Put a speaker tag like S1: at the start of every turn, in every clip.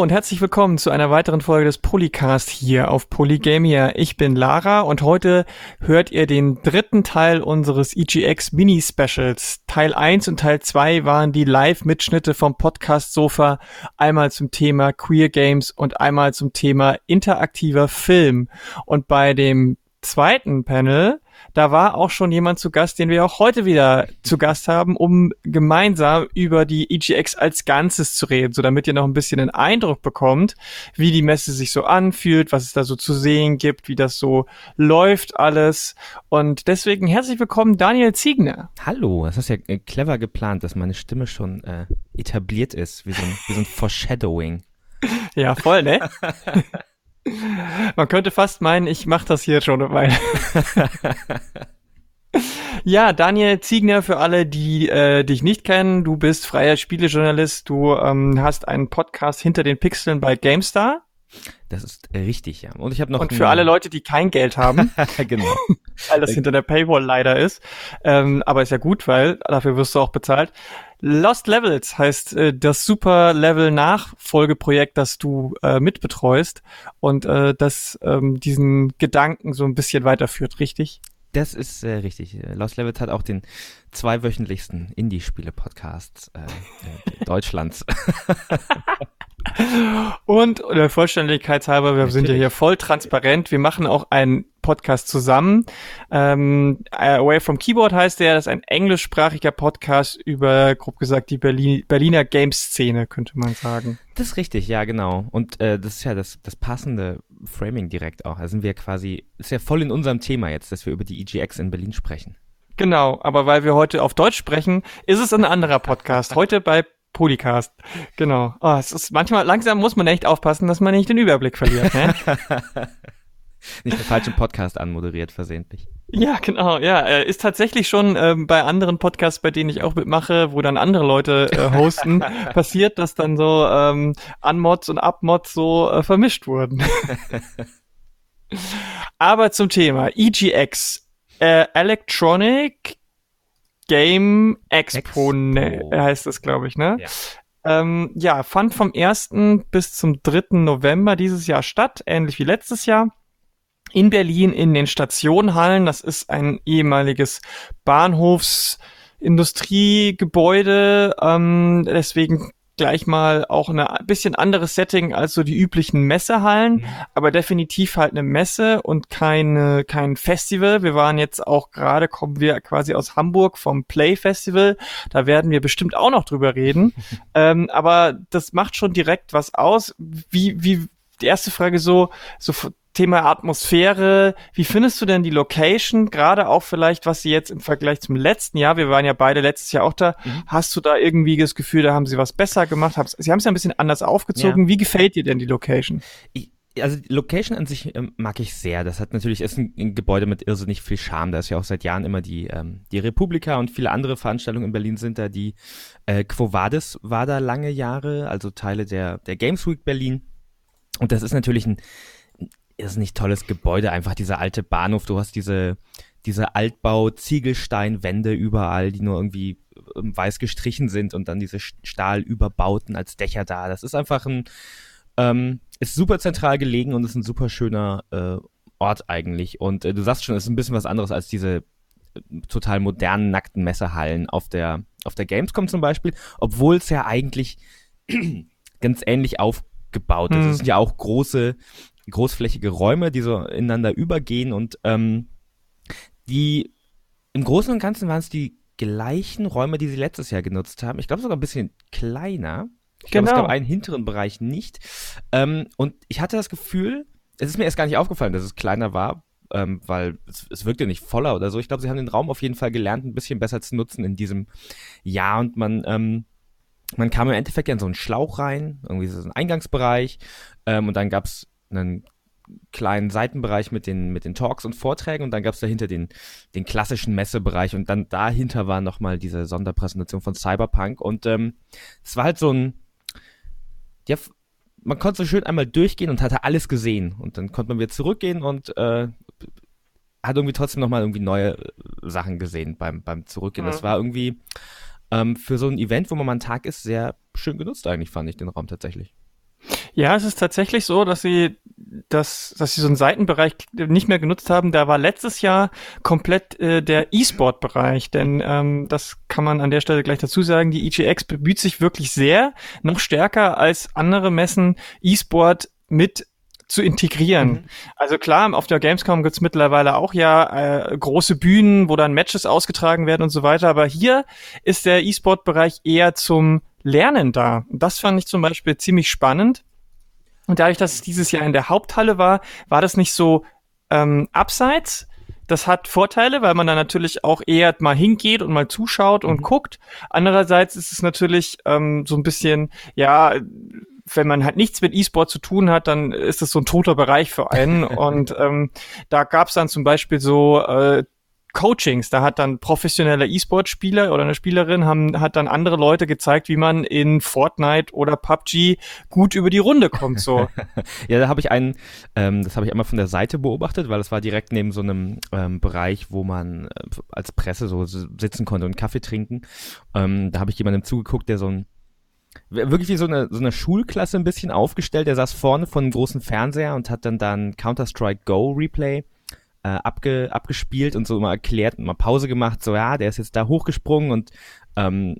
S1: Hallo und herzlich willkommen zu einer weiteren Folge des Polycast hier auf Polygamia. Ich bin Lara und heute hört ihr den dritten Teil unseres EGX Mini Specials. Teil 1 und Teil 2 waren die Live-Mitschnitte vom Podcast Sofa, einmal zum Thema Queer Games und einmal zum Thema interaktiver Film. Und bei dem zweiten Panel da war auch schon jemand zu Gast, den wir auch heute wieder zu Gast haben, um gemeinsam über die EGX als Ganzes zu reden, so damit ihr noch ein bisschen den Eindruck bekommt, wie die Messe sich so anfühlt, was es da so zu sehen gibt, wie das so läuft alles. Und deswegen herzlich willkommen, Daniel Ziegner.
S2: Hallo, das ist ja äh, clever geplant, dass meine Stimme schon äh, etabliert ist, wie so ein, wie so ein Foreshadowing.
S1: Ja, voll, ne? Man könnte fast meinen, ich mache das hier schon eine Weile. ja, Daniel Ziegner, für alle, die äh, dich nicht kennen, du bist freier Spielejournalist, du ähm, hast einen Podcast hinter den Pixeln bei GameStar.
S2: Das ist äh, richtig, ja. Und ich habe noch.
S1: Und für alle Leute, die kein Geld haben. genau. weil das hinter der Paywall leider ist. Ähm, aber ist ja gut, weil dafür wirst du auch bezahlt. Lost Levels heißt äh, das Super Level Nachfolgeprojekt, das du äh, mitbetreust und äh, das ähm, diesen Gedanken so ein bisschen weiterführt, richtig?
S2: Das ist äh, richtig. Lost Levels hat auch den zweiwöchentlichsten Indie-Spiele-Podcast äh, Deutschlands.
S1: Und der Vollständigkeit halber, wir Natürlich. sind ja hier voll transparent. Wir machen auch einen Podcast zusammen. Ähm, Away from Keyboard heißt der, das ist ein englischsprachiger Podcast über, grob gesagt, die Berlin, Berliner Games-Szene, könnte man sagen.
S2: Das ist richtig, ja, genau. Und äh, das ist ja das, das passende Framing direkt auch. Da sind wir quasi, ist ja voll in unserem Thema jetzt, dass wir über die EGX in Berlin sprechen.
S1: Genau, aber weil wir heute auf Deutsch sprechen, ist es ein anderer Podcast. Heute bei Polycast. Genau. Oh, es ist manchmal langsam muss man echt aufpassen, dass man nicht den Überblick verliert. Ne?
S2: nicht den falschen Podcast anmoderiert versehentlich.
S1: Ja, genau. Ja, äh, ist tatsächlich schon ähm, bei anderen Podcasts, bei denen ich auch mitmache, wo dann andere Leute äh, hosten, passiert, dass dann so ähm, Unmods und Upmods so äh, vermischt wurden. Aber zum Thema EGX. Äh, Electronic Game Expo, Expo. heißt es, glaube ich, ne? Ja. Ähm, ja, fand vom 1. bis zum 3. November dieses Jahr statt, ähnlich wie letztes Jahr. In Berlin in den Stationhallen. Das ist ein ehemaliges Bahnhofsindustriegebäude. Ähm, deswegen gleich mal auch ein bisschen anderes Setting als so die üblichen Messehallen, mhm. aber definitiv halt eine Messe und keine, kein Festival. Wir waren jetzt auch gerade, kommen wir quasi aus Hamburg vom Play Festival. Da werden wir bestimmt auch noch drüber reden. ähm, aber das macht schon direkt was aus. Wie, wie, die erste Frage so, so Thema Atmosphäre, wie findest du denn die Location, gerade auch vielleicht, was sie jetzt im Vergleich zum letzten Jahr, wir waren ja beide letztes Jahr auch da, mhm. hast du da irgendwie das Gefühl, da haben sie was besser gemacht, sie haben es ja ein bisschen anders aufgezogen, ja. wie gefällt dir denn die Location?
S2: Ich also die Location an sich ähm, mag ich sehr. Das hat natürlich ist ein, ein, Gebäude mit irrsinnig viel Charme. Da ist ja auch seit Jahren immer die ähm, die Republika und viele andere Veranstaltungen in Berlin sind da. Die äh, Quo Vadis war da lange Jahre, also Teile der der Games Week Berlin. Und das ist natürlich ein ist nicht tolles Gebäude, einfach dieser alte Bahnhof. Du hast diese, diese Altbau-Ziegelsteinwände überall, die nur irgendwie ähm, weiß gestrichen sind und dann diese Stahlüberbauten als Dächer da. Das ist einfach ein, ähm, ist super zentral gelegen und ist ein super schöner äh, Ort eigentlich. Und äh, du sagst schon, es ist ein bisschen was anderes als diese äh, total modernen, nackten Messehallen auf der, auf der Gamescom zum Beispiel, obwohl es ja eigentlich ganz ähnlich aufgebaut ist. Es hm. sind ja auch große großflächige Räume, die so ineinander übergehen und ähm, die im Großen und Ganzen waren es die gleichen Räume, die sie letztes Jahr genutzt haben. Ich glaube sogar ein bisschen kleiner. Ich glaube, genau. es gab einen hinteren Bereich nicht. Ähm, und ich hatte das Gefühl, es ist mir erst gar nicht aufgefallen, dass es kleiner war, ähm, weil es, es wirkte nicht voller oder so. Ich glaube, sie haben den Raum auf jeden Fall gelernt, ein bisschen besser zu nutzen in diesem Jahr und man, ähm, man kam im Endeffekt ja in so einen Schlauch rein, irgendwie so ein Eingangsbereich ähm, und dann gab es einen kleinen Seitenbereich mit den, mit den Talks und Vorträgen und dann gab es dahinter den, den klassischen Messebereich und dann dahinter war nochmal diese Sonderpräsentation von Cyberpunk und ähm, es war halt so ein, ja, man konnte so schön einmal durchgehen und hatte alles gesehen und dann konnte man wieder zurückgehen und äh, hat irgendwie trotzdem nochmal irgendwie neue äh, Sachen gesehen beim, beim Zurückgehen. Mhm. Das war irgendwie ähm, für so ein Event, wo man mal einen Tag ist, sehr schön genutzt eigentlich, fand ich den Raum tatsächlich.
S1: Ja, es ist tatsächlich so, dass sie dass, dass sie so einen Seitenbereich nicht mehr genutzt haben. Da war letztes Jahr komplett äh, der E-Sport-Bereich, denn ähm, das kann man an der Stelle gleich dazu sagen. Die EGX bemüht sich wirklich sehr, noch stärker als andere Messen E-Sport mit zu integrieren. Mhm. Also klar, auf der Gamescom gibt's mittlerweile auch ja äh, große Bühnen, wo dann Matches ausgetragen werden und so weiter, aber hier ist der E-Sport-Bereich eher zum Lernen da. Das fand ich zum Beispiel ziemlich spannend. Und dadurch, dass es dieses Jahr in der Haupthalle war, war das nicht so ähm, abseits. Das hat Vorteile, weil man da natürlich auch eher mal hingeht und mal zuschaut und mhm. guckt. Andererseits ist es natürlich ähm, so ein bisschen, ja, wenn man halt nichts mit E-Sport zu tun hat, dann ist das so ein toter Bereich für einen. und ähm, da gab es dann zum Beispiel so äh, Coachings. Da hat dann professioneller E-Sport-Spieler oder eine Spielerin haben, hat dann andere Leute gezeigt, wie man in Fortnite oder PUBG gut über die Runde kommt. So.
S2: ja, da habe ich einen, ähm, das habe ich einmal von der Seite beobachtet, weil es war direkt neben so einem ähm, Bereich, wo man äh, als Presse so sitzen konnte und Kaffee trinken. Ähm, da habe ich jemandem zugeguckt, der so ein wirklich wie so eine, so eine Schulklasse ein bisschen aufgestellt. Der saß vorne von einem großen Fernseher und hat dann dann Counter-Strike Go Replay äh, abge, abgespielt und so mal erklärt und mal Pause gemacht, so ja, der ist jetzt da hochgesprungen und ähm,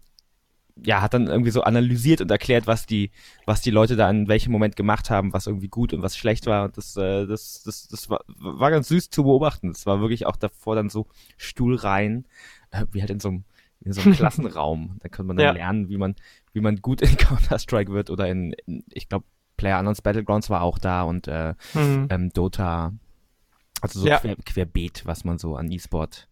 S2: ja, hat dann irgendwie so analysiert und erklärt, was die, was die Leute da in welchem Moment gemacht haben, was irgendwie gut und was schlecht war. Und das, äh, das, das, das war, war ganz süß zu beobachten. Das war wirklich auch davor dann so Stuhlreihen, äh, wie halt in so einem, in so einem Klassenraum. Da konnte man dann ja. lernen, wie man, wie man gut in Counter-Strike wird oder in, in ich glaube, Player Unknowns Battlegrounds war auch da und äh, mhm. ähm, Dota also so ja. quer, querbeet, was man so an E-Sport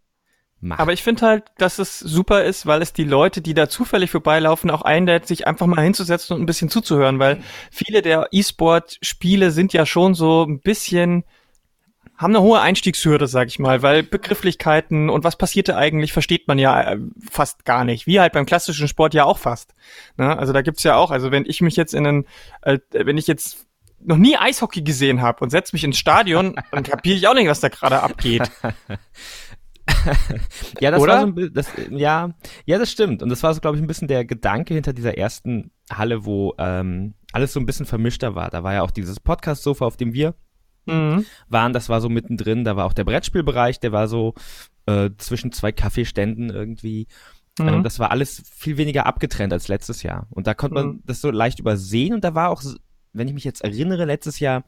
S2: macht.
S1: Aber ich finde halt, dass es super ist, weil es die Leute, die da zufällig vorbeilaufen, auch einlädt, sich einfach mal hinzusetzen und ein bisschen zuzuhören, weil viele der E-Sport-Spiele sind ja schon so ein bisschen haben eine hohe Einstiegshürde, sag ich mal, weil Begrifflichkeiten und was passierte eigentlich, versteht man ja äh, fast gar nicht. Wie halt beim klassischen Sport ja auch fast. Ne? Also da gibt's ja auch, also wenn ich mich jetzt in einen, äh, wenn ich jetzt noch nie Eishockey gesehen habe und setze mich ins Stadion, dann kapiere ich auch nicht, was da gerade abgeht.
S2: ja, das Oder? war so ein das, ja, ja, das stimmt. Und das war so, glaube ich, ein bisschen der Gedanke hinter dieser ersten Halle, wo ähm, alles so ein bisschen vermischter war. Da war ja auch dieses Podcast-Sofa, auf dem wir mhm. waren, das war so mittendrin. Da war auch der Brettspielbereich, der war so äh, zwischen zwei Kaffeeständen irgendwie. Mhm. Ähm, das war alles viel weniger abgetrennt als letztes Jahr. Und da konnte man mhm. das so leicht übersehen und da war auch wenn ich mich jetzt erinnere, letztes Jahr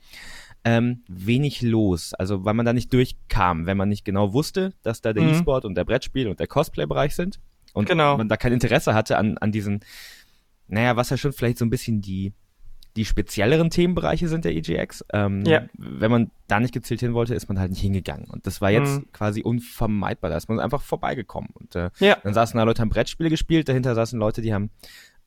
S2: ähm, wenig los. Also weil man da nicht durchkam, wenn man nicht genau wusste, dass da der mhm. E-Sport und der Brettspiel und der Cosplay-Bereich sind. Und genau. man da kein Interesse hatte an, an diesen, naja, was ja schon vielleicht so ein bisschen die, die spezielleren Themenbereiche sind der EGX. Ähm, ja. Wenn man da nicht gezielt hin wollte, ist man halt nicht hingegangen. Und das war jetzt mhm. quasi unvermeidbar. Da ist man einfach vorbeigekommen. Und äh, ja. dann saßen da Leute, haben Brettspiele gespielt, dahinter saßen Leute, die haben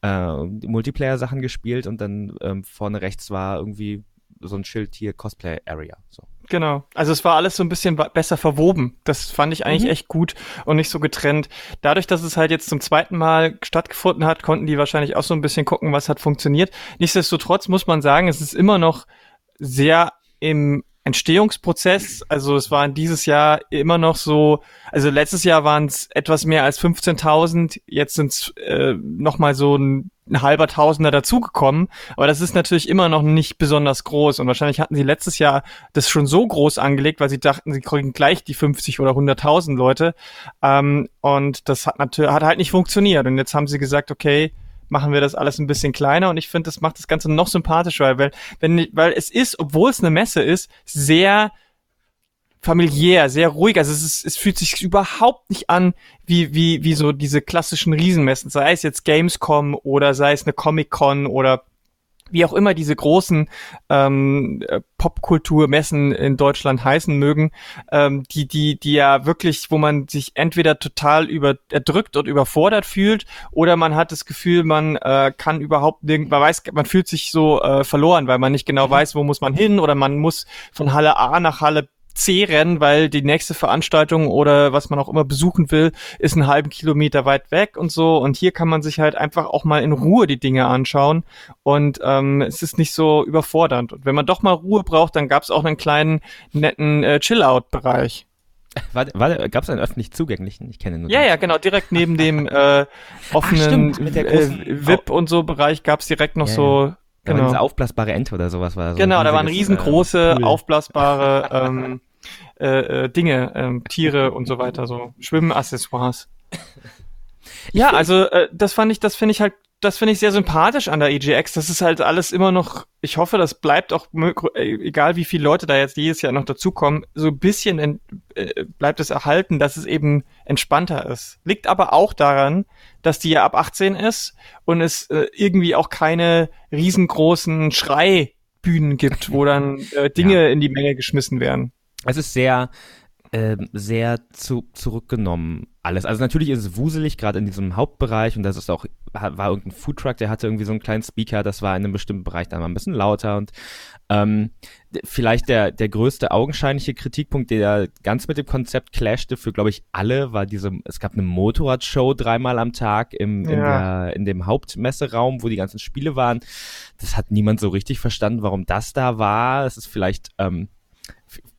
S2: äh, Multiplayer-Sachen gespielt und dann ähm, vorne rechts war irgendwie so ein Schild hier Cosplay Area. So.
S1: Genau. Also es war alles so ein bisschen besser verwoben. Das fand ich eigentlich mhm. echt gut und nicht so getrennt. Dadurch, dass es halt jetzt zum zweiten Mal stattgefunden hat, konnten die wahrscheinlich auch so ein bisschen gucken, was hat funktioniert. Nichtsdestotrotz muss man sagen, es ist immer noch sehr im Entstehungsprozess. Also es waren dieses Jahr immer noch so, also letztes Jahr waren es etwas mehr als 15.000, jetzt sind es äh, nochmal so ein, ein halber Tausender dazugekommen. Aber das ist natürlich immer noch nicht besonders groß. Und wahrscheinlich hatten sie letztes Jahr das schon so groß angelegt, weil sie dachten, sie kriegen gleich die 50 oder 100.000 Leute. Ähm, und das hat natürlich hat halt nicht funktioniert. Und jetzt haben sie gesagt, okay, machen wir das alles ein bisschen kleiner und ich finde, das macht das Ganze noch sympathischer, weil, wenn, weil es ist, obwohl es eine Messe ist, sehr familiär, sehr ruhig. Also es, ist, es fühlt sich überhaupt nicht an wie, wie, wie so diese klassischen Riesenmessen, sei es jetzt Gamescom oder sei es eine Comic-Con oder wie auch immer diese großen ähm, äh, Popkulturmessen in Deutschland heißen mögen, ähm, die, die, die ja wirklich, wo man sich entweder total über erdrückt und überfordert fühlt, oder man hat das Gefühl, man äh, kann überhaupt nirgend, man weiß, man fühlt sich so äh, verloren, weil man nicht genau mhm. weiß, wo muss man hin, oder man muss von Halle A nach Halle C-Rennen, weil die nächste Veranstaltung oder was man auch immer besuchen will, ist einen halben Kilometer weit weg und so. Und hier kann man sich halt einfach auch mal in Ruhe die Dinge anschauen und ähm, es ist nicht so überfordernd. Und wenn man doch mal Ruhe braucht, dann gab es auch einen kleinen netten äh, Chill-Out-Bereich.
S2: Warte, warte gab es einen öffentlich zugänglichen? Ich kenne nur.
S1: Ja, den. ja, genau. Direkt neben dem äh, offenen Ach, stimmt, äh, VIP und so Bereich gab es direkt noch ja, so
S2: Da genau. Diese aufblasbare Ente oder sowas war.
S1: So genau, da waren riesengroße, äh, aufblasbare ähm, äh, äh, Dinge, ähm, Tiere und so weiter, so Schwimmaccessoires. ja, also äh, das fand ich, das finde ich halt das finde ich sehr sympathisch an der EGX. Das ist halt alles immer noch, ich hoffe, das bleibt auch, äh, egal wie viele Leute da jetzt jedes Jahr noch dazukommen, so ein bisschen in, äh, bleibt es erhalten, dass es eben entspannter ist. Liegt aber auch daran, dass die ja ab 18 ist und es äh, irgendwie auch keine riesengroßen Schreibühnen gibt, wo dann äh, Dinge ja. in die Menge geschmissen werden.
S2: Es ist sehr, äh, sehr zu, zurückgenommen alles. Also natürlich ist es wuselig, gerade in diesem Hauptbereich und das ist auch, war irgendein Foodtruck, der hatte irgendwie so einen kleinen Speaker, das war in einem bestimmten Bereich dann mal ein bisschen lauter und ähm, vielleicht der, der größte augenscheinliche Kritikpunkt, der ganz mit dem Konzept clashte für, glaube ich, alle, war diese, es gab eine Motorradshow dreimal am Tag im, in, ja. der, in dem Hauptmesseraum, wo die ganzen Spiele waren. Das hat niemand so richtig verstanden, warum das da war. Es ist vielleicht, ähm,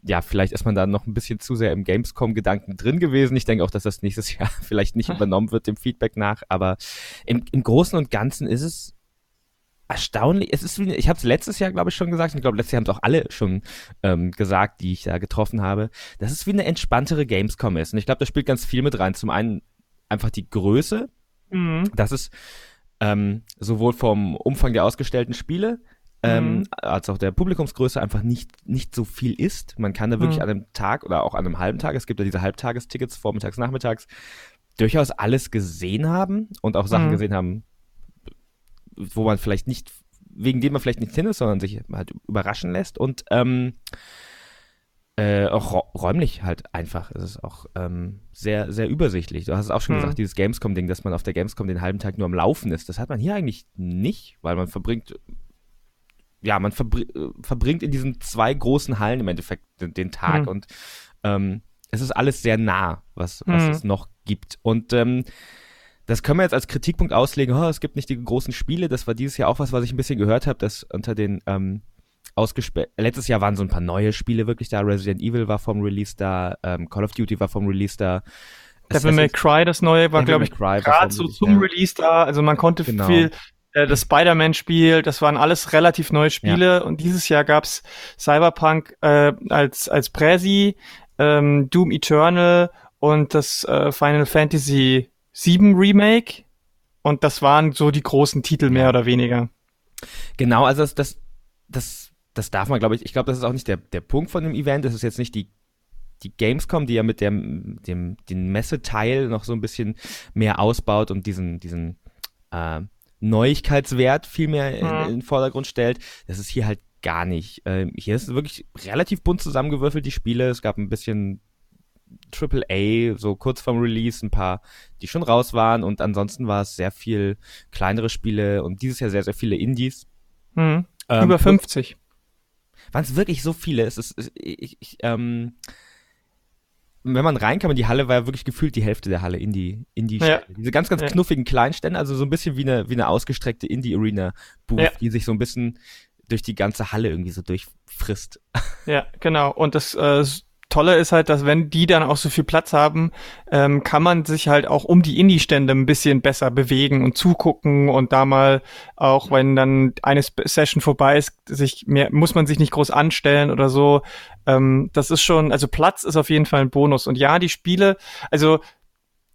S2: ja, vielleicht ist man da noch ein bisschen zu sehr im Gamescom-Gedanken drin gewesen. Ich denke auch, dass das nächstes Jahr vielleicht nicht übernommen wird, dem Feedback nach. Aber im, im Großen und Ganzen ist es erstaunlich. Es ist, wie, ich habe es letztes Jahr, glaube ich, schon gesagt. Ich glaube, letztes Jahr haben es auch alle schon ähm, gesagt, die ich da getroffen habe, dass es wie eine entspanntere Gamescom ist. Und ich glaube, da spielt ganz viel mit rein. Zum einen einfach die Größe. Mhm. Das ist ähm, sowohl vom Umfang der ausgestellten Spiele, ähm, mhm. als auch der Publikumsgröße einfach nicht, nicht so viel ist. Man kann da wirklich mhm. an einem Tag oder auch an einem halben Tag, es gibt ja diese Halbtagestickets, vormittags, nachmittags, durchaus alles gesehen haben und auch Sachen mhm. gesehen haben, wo man vielleicht nicht, wegen denen man vielleicht nicht hin ist, sondern sich halt überraschen lässt und ähm, äh, auch räumlich halt einfach. Es ist auch ähm, sehr, sehr übersichtlich. Du hast es auch schon mhm. gesagt, dieses Gamescom-Ding, dass man auf der Gamescom den halben Tag nur am Laufen ist. Das hat man hier eigentlich nicht, weil man verbringt ja, man verbr verbringt in diesen zwei großen Hallen im Endeffekt den, den Tag mhm. und ähm, es ist alles sehr nah, was, was mhm. es noch gibt. Und ähm, das können wir jetzt als Kritikpunkt auslegen, oh, es gibt nicht die großen Spiele. Das war dieses Jahr auch was, was ich ein bisschen gehört habe, dass unter den ähm, ausgesperrt. Letztes Jahr waren so ein paar neue Spiele wirklich da. Resident Evil war vom Release da, ähm, Call of Duty war vom Release da.
S1: Devil May Cry, das neue, war, glaube ich, gerade so zum. Release da. Also man konnte genau. viel äh, das Spider-Man-Spiel, das waren alles relativ neue Spiele ja. und dieses Jahr gab's Cyberpunk äh, als als Präsi, ähm, Doom Eternal und das äh, Final Fantasy VII Remake und das waren so die großen Titel mehr oder weniger.
S2: Genau, also das das das, das darf man, glaube ich, ich glaube, das ist auch nicht der der Punkt von dem Event, das ist jetzt nicht die die Gamescom, die ja mit dem, dem den Messeteil noch so ein bisschen mehr ausbaut und diesen diesen äh, Neuigkeitswert viel mehr in, in den Vordergrund stellt. Das ist hier halt gar nicht. Ähm, hier ist wirklich relativ bunt zusammengewürfelt, die Spiele. Es gab ein bisschen Triple A, so kurz vorm Release, ein paar, die schon raus waren und ansonsten war es sehr viel kleinere Spiele und dieses Jahr sehr, sehr viele Indies.
S1: Mhm. Ähm, Über 50.
S2: Waren es wirklich so viele? Es ist, ich, ich, ähm, wenn man reinkam in die Halle, war ja wirklich gefühlt die Hälfte der Halle Indie, Indie ja. Diese ganz, ganz ja. knuffigen Kleinstände, also so ein bisschen wie eine, wie eine ausgestreckte Indie-Arena-Booth, ja. die sich so ein bisschen durch die ganze Halle irgendwie so durchfrisst.
S1: Ja, genau. Und das äh, Tolle ist halt, dass wenn die dann auch so viel Platz haben, ähm, kann man sich halt auch um die Indie-Stände ein bisschen besser bewegen und zugucken und da mal auch, wenn dann eine Session vorbei ist, sich mehr, muss man sich nicht groß anstellen oder so. Ähm, das ist schon, also Platz ist auf jeden Fall ein Bonus. Und ja, die Spiele, also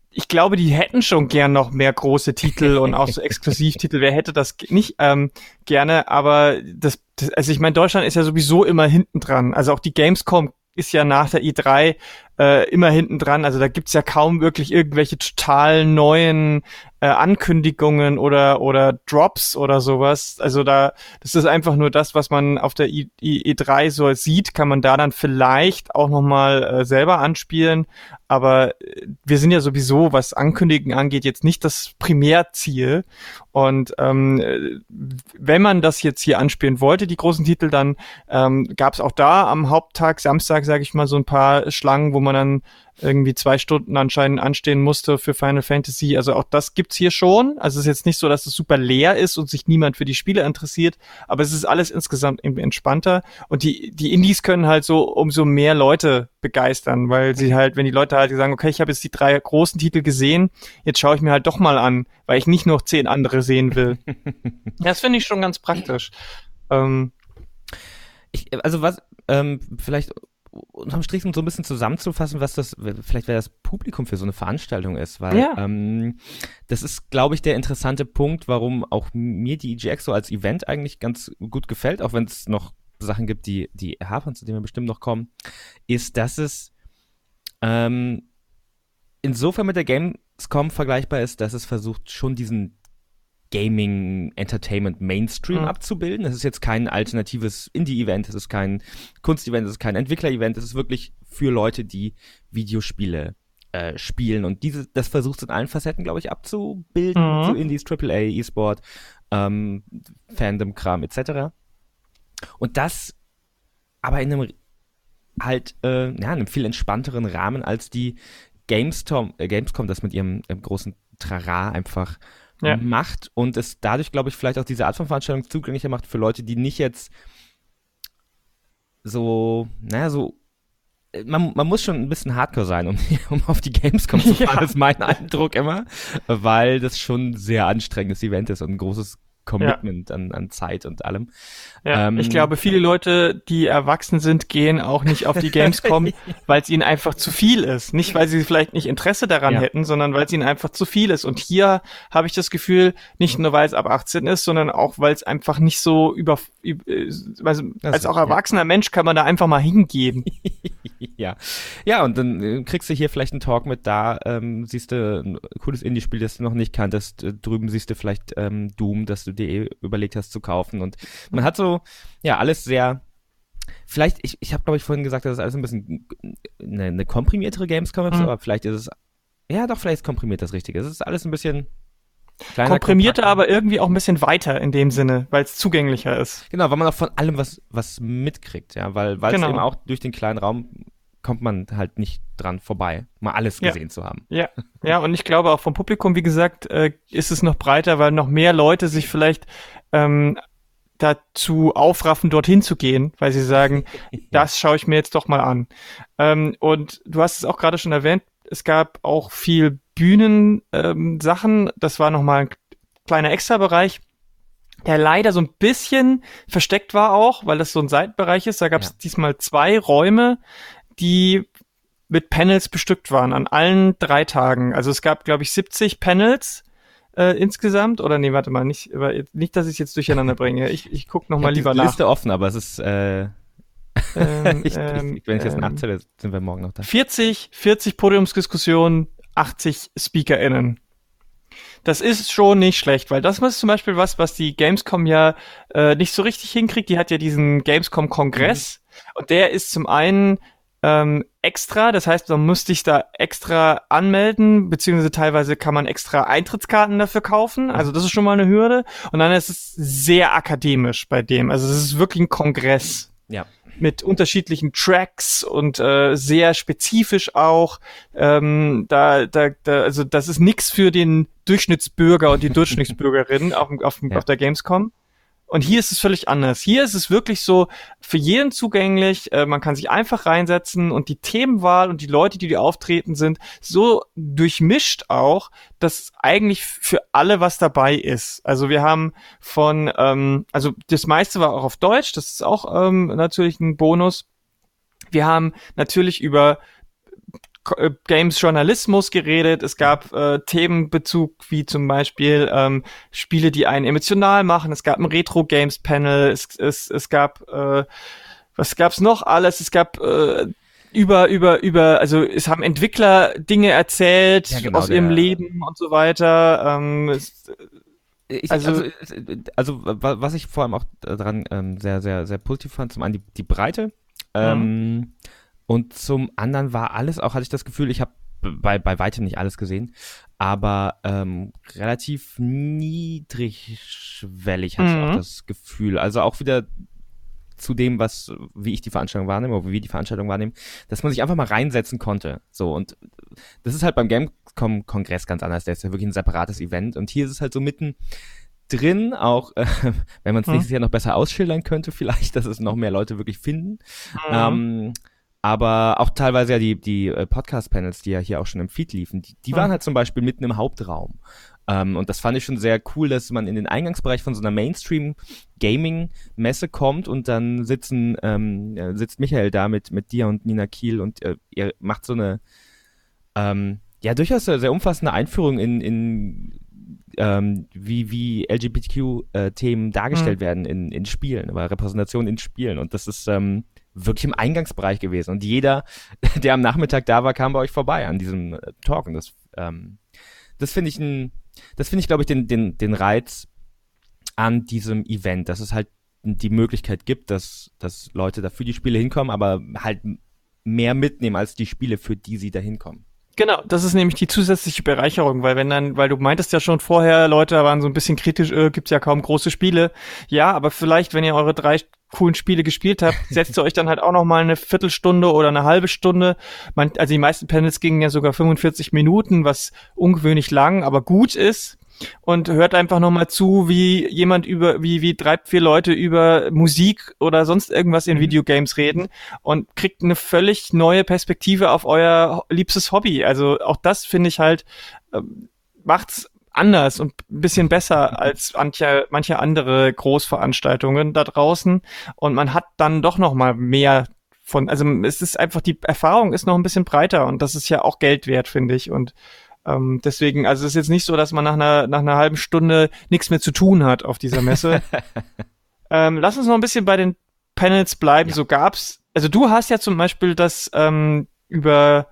S1: ich glaube, die hätten schon gern noch mehr große Titel und auch so Exklusivtitel. Wer hätte das nicht ähm, gerne? Aber das, das also ich meine, Deutschland ist ja sowieso immer hinten dran. Also auch die Gamescom ist ja nach der i3 äh, immer hinten dran. Also da gibt's ja kaum wirklich irgendwelche total neuen äh, Ankündigungen oder oder Drops oder sowas. Also da das ist einfach nur das, was man auf der I, I, E3 so sieht, kann man da dann vielleicht auch noch mal äh, selber anspielen. Aber äh, wir sind ja sowieso, was Ankündigen angeht, jetzt nicht das Primärziel. Und ähm, wenn man das jetzt hier anspielen wollte, die großen Titel, dann ähm, gab es auch da am Haupttag, Samstag, sage ich mal, so ein paar Schlangen, wo man man dann irgendwie zwei Stunden anscheinend anstehen musste für Final Fantasy. Also auch das gibt's hier schon. Also es ist jetzt nicht so, dass es super leer ist und sich niemand für die Spiele interessiert, aber es ist alles insgesamt irgendwie entspannter. Und die, die Indies können halt so umso mehr Leute begeistern, weil sie halt, wenn die Leute halt sagen, okay, ich habe jetzt die drei großen Titel gesehen, jetzt schaue ich mir halt doch mal an, weil ich nicht noch zehn andere sehen will. das finde ich schon ganz praktisch. Ähm,
S2: ich, also was, ähm, vielleicht unterm Strich um so ein bisschen zusammenzufassen, was das, vielleicht wer das Publikum für so eine Veranstaltung ist, weil ja. ähm, das ist, glaube ich, der interessante Punkt, warum auch mir die EGX so als Event eigentlich ganz gut gefällt, auch wenn es noch Sachen gibt, die, die hapern, zu denen wir bestimmt noch kommen, ist, dass es ähm, insofern mit der Gamescom vergleichbar ist, dass es versucht, schon diesen Gaming Entertainment Mainstream mhm. abzubilden. Es ist jetzt kein alternatives Indie-Event, es ist kein Kunst-Event, es ist kein Entwickler-Event, es ist wirklich für Leute, die Videospiele äh, spielen. Und diese, das versucht es in allen Facetten, glaube ich, abzubilden. Mhm. So Indies, AAA, E-Sport, ähm, Fandom-Kram etc. Und das aber in einem halt, äh, ja, einem viel entspannteren Rahmen als die Gamescom, äh, Gamescom das mit ihrem äh, großen Trara einfach ja. macht und es dadurch, glaube ich, vielleicht auch diese Art von Veranstaltung zugänglicher macht für Leute, die nicht jetzt so, naja, so man, man muss schon ein bisschen hardcore sein, um, um auf die Gamescom zu fahren, ja. ist mein Eindruck immer, weil das schon ein sehr anstrengendes Event ist und ein großes Commitment ja. an, an Zeit und allem.
S1: Ja, ähm, ich glaube, viele Leute, die erwachsen sind, gehen auch nicht auf die Gamescom, weil es ihnen einfach zu viel ist. Nicht, weil sie vielleicht nicht Interesse daran ja. hätten, sondern weil es ihnen einfach zu viel ist. Und hier habe ich das Gefühl, nicht nur weil es ab 18 ist, sondern auch weil es einfach nicht so über, also als auch erwachsener ja. Mensch kann man da einfach mal hingehen.
S2: ja. Ja, und dann äh, kriegst du hier vielleicht einen Talk mit da, ähm, siehst du ein cooles Indie-Spiel, das du noch nicht kanntest, äh, drüben siehst du vielleicht ähm, Doom, das du dir eh überlegt hast zu kaufen. Und man hat so, ja, alles sehr. Vielleicht, ich, ich habe glaube ich vorhin gesagt, das ist alles ein bisschen eine, eine komprimiertere Gamescom, mhm. aber vielleicht ist es, ja doch, vielleicht ist komprimiert das Richtige. Es ist alles ein bisschen
S1: Kleiner, komprimierter, aber irgendwie auch ein bisschen weiter in dem Sinne, weil es zugänglicher ist.
S2: Genau, weil man auch von allem was, was mitkriegt, ja, weil weil es genau. eben auch durch den kleinen Raum kommt man halt nicht dran vorbei, mal alles gesehen
S1: ja.
S2: zu haben.
S1: Ja, ja, und ich glaube auch vom Publikum, wie gesagt, äh, ist es noch breiter, weil noch mehr Leute sich vielleicht ähm, dazu aufraffen, dorthin zu gehen, weil sie sagen, das schaue ich mir jetzt doch mal an. Ähm, und du hast es auch gerade schon erwähnt, es gab auch viel Bühnensachen. Ähm, das war nochmal ein kleiner Extrabereich der leider so ein bisschen versteckt war auch, weil das so ein Seitenbereich ist. Da gab es ja. diesmal zwei Räume, die mit Panels bestückt waren an allen drei Tagen. Also es gab, glaube ich, 70 Panels äh, insgesamt. Oder nee, warte mal, nicht, nicht dass ich es jetzt durcheinander bringe. Ich, ich gucke nochmal lieber nach.
S2: Liste offen, aber es ist äh, ähm, ich, ähm, ich, wenn ich das ähm, nachzähle, sind wir morgen noch da.
S1: 40, 40 Podiumsdiskussionen, 80 SpeakerInnen. Das ist schon nicht schlecht, weil das ist zum Beispiel was, was die Gamescom ja äh, nicht so richtig hinkriegt. Die hat ja diesen Gamescom-Kongress mhm. und der ist zum einen ähm, extra. Das heißt, man muss sich da extra anmelden, beziehungsweise teilweise kann man extra Eintrittskarten dafür kaufen. Also das ist schon mal eine Hürde. Und dann ist es sehr akademisch bei dem. Also es ist wirklich ein Kongress.
S2: Ja.
S1: Mit unterschiedlichen Tracks und äh, sehr spezifisch auch. Ähm, da, da, da, also das ist nix für den Durchschnittsbürger und die Durchschnittsbürgerin auf, auf, ja. auf der Gamescom. Und hier ist es völlig anders. Hier ist es wirklich so für jeden zugänglich. Äh, man kann sich einfach reinsetzen und die Themenwahl und die Leute, die die auftreten sind, so durchmischt auch, dass eigentlich für alle was dabei ist. Also wir haben von, ähm, also das meiste war auch auf Deutsch. Das ist auch ähm, natürlich ein Bonus. Wir haben natürlich über äh, Games Journalismus geredet. Es gab äh, Themenbezug wie zum Beispiel ähm, Spiele, die einen emotional machen. Es gab ein Retro Games Panel. Es, es, es gab äh, was gab's noch alles? Es gab äh, über über über also es haben Entwickler Dinge erzählt ja, genau, aus ihrem Leben und so weiter. Ähm, es,
S2: ich, also, also, also, was ich vor allem auch daran ähm, sehr, sehr, sehr positiv fand, zum einen die, die Breite. Ähm, mhm. Und zum anderen war alles auch, hatte ich das Gefühl, ich habe bei, bei weitem nicht alles gesehen, aber ähm, relativ niedrigschwellig hatte mhm. ich auch mhm. das Gefühl. Also auch wieder zu dem, was, wie ich die Veranstaltung wahrnehme oder wie wir die Veranstaltung wahrnehmen, dass man sich einfach mal reinsetzen konnte. So, und das ist halt beim Gamescom-Kongress ganz anders. Der ist ja wirklich ein separates Event. Und hier ist es halt so mitten drin, auch äh, wenn man es hm. nächstes Jahr noch besser ausschildern könnte, vielleicht, dass es noch mehr Leute wirklich finden. Mhm. Ähm, aber auch teilweise ja die, die äh, Podcast-Panels, die ja hier auch schon im Feed liefen, die, die waren halt zum Beispiel mitten im Hauptraum. Ähm, und das fand ich schon sehr cool, dass man in den Eingangsbereich von so einer Mainstream-Gaming-Messe kommt und dann sitzen, ähm, äh, sitzt Michael da mit, mit dir und Nina Kiel und äh, ihr macht so eine, ähm, ja, durchaus sehr umfassende Einführung in, in ähm, wie, wie LGBTQ-Themen äh, dargestellt mhm. werden in, in Spielen, aber Repräsentation in Spielen. Und das ist, ähm, wirklich im Eingangsbereich gewesen. Und jeder, der am Nachmittag da war, kam bei euch vorbei an diesem äh, Talk. Und das, ähm, das finde ich ein, das finde ich, glaube ich, den, den, den Reiz an diesem Event, dass es halt die Möglichkeit gibt, dass, dass Leute dafür die Spiele hinkommen, aber halt mehr mitnehmen als die Spiele, für die sie da hinkommen.
S1: Genau, das ist nämlich die zusätzliche Bereicherung, weil wenn dann, weil du meintest ja schon vorher, Leute waren so ein bisschen kritisch, äh, gibt's ja kaum große Spiele. Ja, aber vielleicht, wenn ihr eure drei coolen Spiele gespielt habt, setzt ihr euch dann halt auch noch mal eine Viertelstunde oder eine halbe Stunde. Man, also die meisten Panels gingen ja sogar 45 Minuten, was ungewöhnlich lang, aber gut ist und hört einfach nochmal zu, wie jemand über, wie, wie drei, vier Leute über Musik oder sonst irgendwas in mhm. Videogames reden und kriegt eine völlig neue Perspektive auf euer liebstes Hobby. Also auch das finde ich halt, äh, macht's anders und ein bisschen besser mhm. als manche, manche andere Großveranstaltungen da draußen. Und man hat dann doch noch mal mehr von, also es ist einfach, die Erfahrung ist noch ein bisschen breiter und das ist ja auch Geld wert, finde ich. Und ähm, deswegen, also es ist jetzt nicht so, dass man nach einer, nach einer halben Stunde nichts mehr zu tun hat auf dieser Messe. ähm, lass uns noch ein bisschen bei den Panels bleiben. Ja. So gab's, also du hast ja zum Beispiel das ähm, über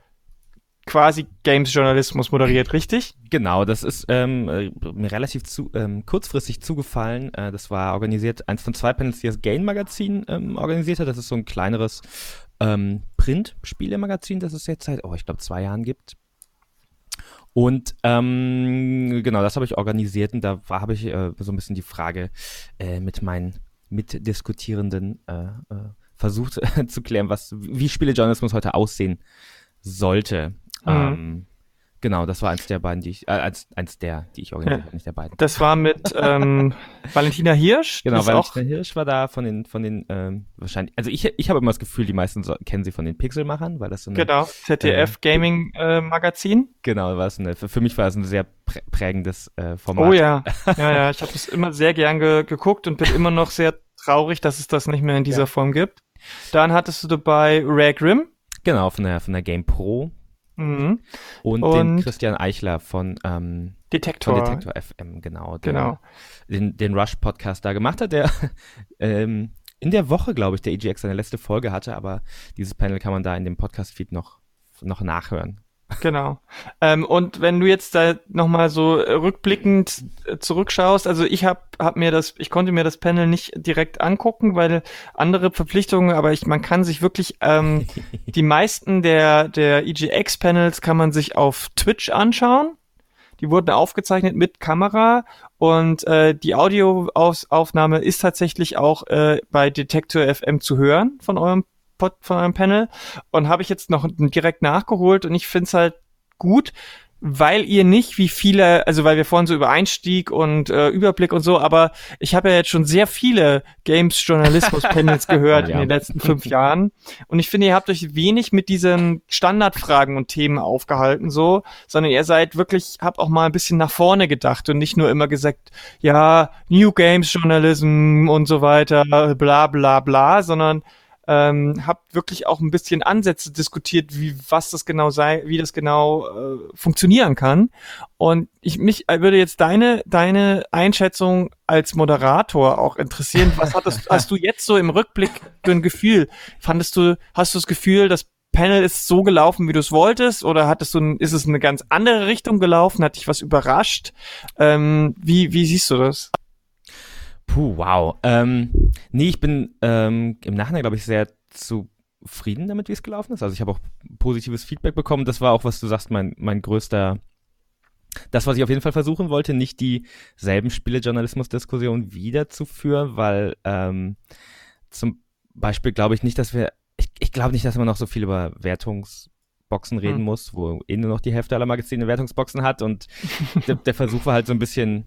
S1: quasi Games-Journalismus moderiert, richtig?
S2: Genau, das ist ähm, äh, mir relativ zu, ähm, kurzfristig zugefallen. Äh, das war organisiert, eins von zwei Panels, die das Game-Magazin ähm, organisiert hat. Das ist so ein kleineres ähm, Print-Spielemagazin, das es jetzt seit, oh, ich glaube, zwei Jahren gibt. Und ähm, genau, das habe ich organisiert und da habe ich äh, so ein bisschen die Frage äh, mit meinen Mitdiskutierenden äh, äh, versucht zu klären, was, wie Spielejournalismus heute aussehen sollte. Mhm. Ähm, Genau, das war eins der beiden, die ich, äh, eins, eins der, die ich organisiert habe, nicht der beiden.
S1: Das war mit ähm, Valentina Hirsch.
S2: Genau, Valentina Hirsch war da von den, von den, ähm, wahrscheinlich, also ich, ich habe immer das Gefühl, die meisten so, kennen sie von den Pixelmachern, weil das so eine,
S1: Genau, ZDF äh, Gaming äh, Magazin.
S2: Genau, war es eine, für, für mich war es ein sehr prägendes äh, Format.
S1: Oh ja, ja, ja, ich habe das immer sehr gern ge geguckt und bin immer noch sehr traurig, dass es das nicht mehr in dieser ja. Form gibt. Dann hattest du dabei Rare Grimm.
S2: Genau, von der, von der Game Pro. Mhm. Und, und, den Christian Eichler von ähm,
S1: Detektor.
S2: Von Detektor FM, genau.
S1: Der, genau.
S2: Den, den Rush-Podcast da gemacht hat, der ähm, in der Woche, glaube ich, der EGX seine letzte Folge hatte, aber dieses Panel kann man da in dem Podcast-Feed noch, noch nachhören.
S1: Genau. Ähm, und wenn du jetzt da nochmal so rückblickend äh, zurückschaust, also ich habe hab mir das, ich konnte mir das Panel nicht direkt angucken, weil andere Verpflichtungen, aber ich, man kann sich wirklich, ähm, die meisten der, der EGX-Panels kann man sich auf Twitch anschauen. Die wurden aufgezeichnet mit Kamera und äh, die Audioaufnahme ist tatsächlich auch äh, bei Detector FM zu hören von eurem Pod von einem Panel und habe ich jetzt noch direkt nachgeholt und ich finde es halt gut, weil ihr nicht wie viele, also weil wir vorhin so über Einstieg und äh, Überblick und so, aber ich habe ja jetzt schon sehr viele Games-Journalismus-Panels gehört ja. in den letzten fünf Jahren und ich finde, ihr habt euch wenig mit diesen Standardfragen und Themen aufgehalten so, sondern ihr seid wirklich, habt auch mal ein bisschen nach vorne gedacht und nicht nur immer gesagt, ja, New Games Journalism und so weiter, bla bla bla, sondern ähm, habt wirklich auch ein bisschen Ansätze diskutiert, wie was das genau sei, wie das genau äh, funktionieren kann. Und ich mich äh, würde jetzt deine deine Einschätzung als Moderator auch interessieren. Was hattest, hast du jetzt so im Rückblick für ein Gefühl? Fandest du, hast du das Gefühl, das Panel ist so gelaufen, wie du es wolltest, oder hattest du, ist es eine ganz andere Richtung gelaufen? Hat dich was überrascht? Ähm, wie wie siehst du das?
S2: Puh, wow. Ähm, nee, ich bin ähm, im Nachhinein, glaube ich, sehr zufrieden damit, wie es gelaufen ist. Also ich habe auch positives Feedback bekommen. Das war auch, was du sagst, mein, mein größter, das, was ich auf jeden Fall versuchen wollte, nicht dieselben Spielejournalismus-Diskussionen wiederzuführen, weil ähm, zum Beispiel glaube ich nicht, dass wir, ich, ich glaube nicht, dass man noch so viel über Wertungsboxen reden hm. muss, wo eh nur noch die Hälfte aller Magazine Wertungsboxen hat und der, der Versuch war halt so ein bisschen,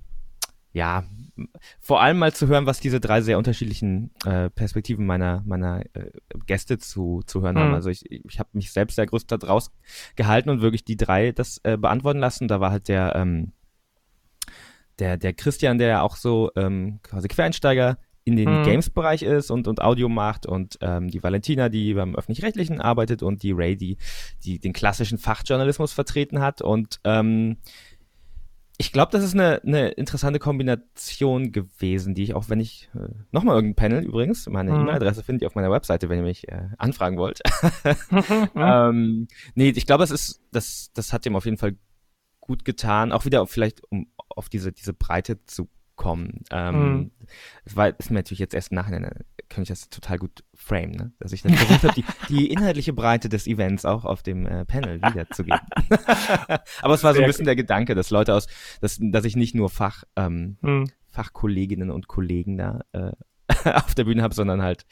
S2: ja, vor allem mal zu hören, was diese drei sehr unterschiedlichen äh, Perspektiven meiner, meiner äh, Gäste zu, zu hören mhm. haben. Also ich, ich habe mich selbst sehr größtenteils rausgehalten und wirklich die drei das äh, beantworten lassen. Da war halt der, ähm, der, der Christian, der ja auch so ähm, quasi Quereinsteiger in den mhm. Games-Bereich ist und, und Audio macht und ähm, die Valentina, die beim Öffentlich-Rechtlichen arbeitet und die Ray, die, die den klassischen Fachjournalismus vertreten hat und ähm, ich glaube, das ist eine, eine interessante Kombination gewesen, die ich auch, wenn ich, äh, nochmal irgendein Panel übrigens, meine mhm. E-Mail-Adresse findet ihr auf meiner Webseite, wenn ihr mich äh, anfragen wollt. ähm, nee, ich glaube, es ist, das, das hat ihm auf jeden Fall gut getan, auch wieder vielleicht, um auf diese, diese Breite zu kommen. Ähm, mhm. Es war, ist mir natürlich jetzt erst nachher, kann ich das total gut frame, ne? dass ich dann versucht habe, die, die inhaltliche Breite des Events auch auf dem äh, Panel wiederzugeben. Aber es war so ein bisschen der Gedanke, dass Leute aus, dass, dass ich nicht nur Fach, ähm, mhm. Fachkolleginnen und Kollegen da äh, auf der Bühne habe, sondern halt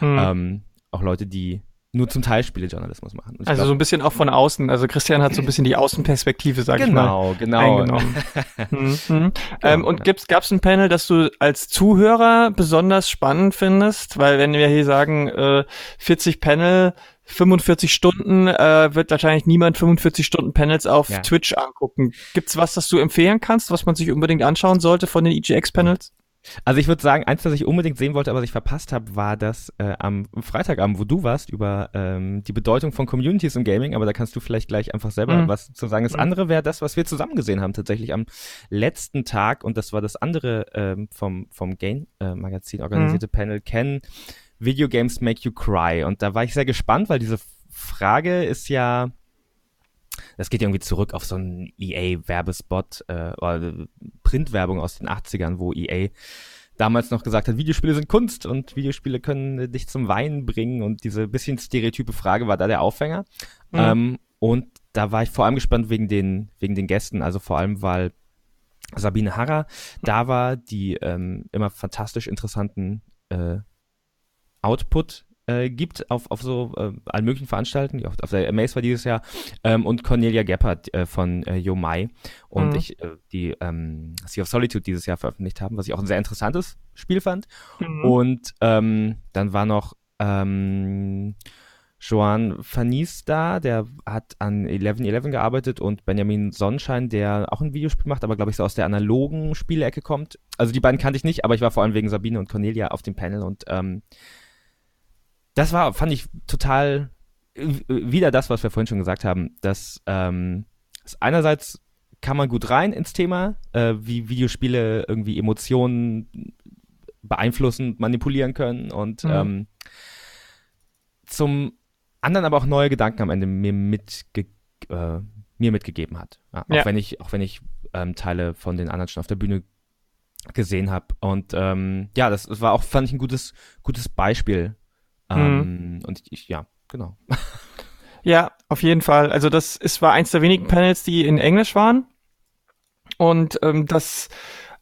S2: mhm. ähm, auch Leute, die nur zum Teil Spielejournalismus machen.
S1: Also glaub, so ein bisschen auch von außen. Also Christian hat so ein bisschen die Außenperspektive, sag
S2: genau, ich mal. Genau, genau.
S1: mhm. mhm. ähm, und gibt's, gab's ein Panel, das du als Zuhörer besonders spannend findest? Weil wenn wir hier sagen, äh, 40 Panel, 45 Stunden, äh, wird wahrscheinlich niemand 45 Stunden Panels auf ja. Twitch angucken. Gibt's was, das du empfehlen kannst, was man sich unbedingt anschauen sollte von den EGX-Panels?
S2: Also ich würde sagen, eins, das ich unbedingt sehen wollte, aber was ich verpasst habe, war das äh, am Freitagabend, wo du warst, über ähm, die Bedeutung von Communities im Gaming, aber da kannst du vielleicht gleich einfach selber mhm. was zu sagen. Das mhm. andere wäre das, was wir zusammen gesehen haben, tatsächlich am letzten Tag, und das war das andere ähm, vom, vom Game-Magazin äh, organisierte mhm. Panel, Can Video Games Make You Cry? Und da war ich sehr gespannt, weil diese Frage ist ja das geht irgendwie zurück auf so einen EA-Werbespot äh, oder Printwerbung aus den 80ern, wo EA damals noch gesagt hat, Videospiele sind Kunst und Videospiele können dich zum Weinen bringen und diese bisschen stereotype Frage war da der Aufhänger. Mhm. Ähm, und da war ich vor allem gespannt wegen den, wegen den Gästen, also vor allem, weil Sabine Harrer da war, die ähm, immer fantastisch interessanten äh, Output äh, gibt auf, auf so äh, allen möglichen Veranstaltungen, auf, auf der Amaze war dieses Jahr, ähm, und Cornelia Geppert äh, von äh, Yo Mai und mhm. ich, äh, die ähm, Sea of Solitude dieses Jahr veröffentlicht haben, was ich auch ein sehr interessantes Spiel fand. Mhm. Und ähm, dann war noch ähm, Joan Fanis da, der hat an 1111 gearbeitet und Benjamin Sonnenschein, der auch ein Videospiel macht, aber glaube ich so aus der analogen Spielecke kommt. Also die beiden kannte ich nicht, aber ich war vor allem wegen Sabine und Cornelia auf dem Panel und ähm, das war, fand ich total wieder das, was wir vorhin schon gesagt haben, dass ähm, einerseits kann man gut rein ins Thema, äh, wie Videospiele irgendwie Emotionen beeinflussen, manipulieren können und mhm. ähm, zum anderen aber auch neue Gedanken am Ende mir, mitge äh, mir mitgegeben hat. Ja, auch ja. wenn ich, auch wenn ich ähm, Teile von den anderen schon auf der Bühne gesehen habe. Und ähm, ja, das, das war auch, fand ich, ein gutes, gutes Beispiel ähm, mhm. Und ich, ja, genau.
S1: Ja, auf jeden Fall. Also das ist, war eins der wenigen Panels, die in Englisch waren. Und ähm, das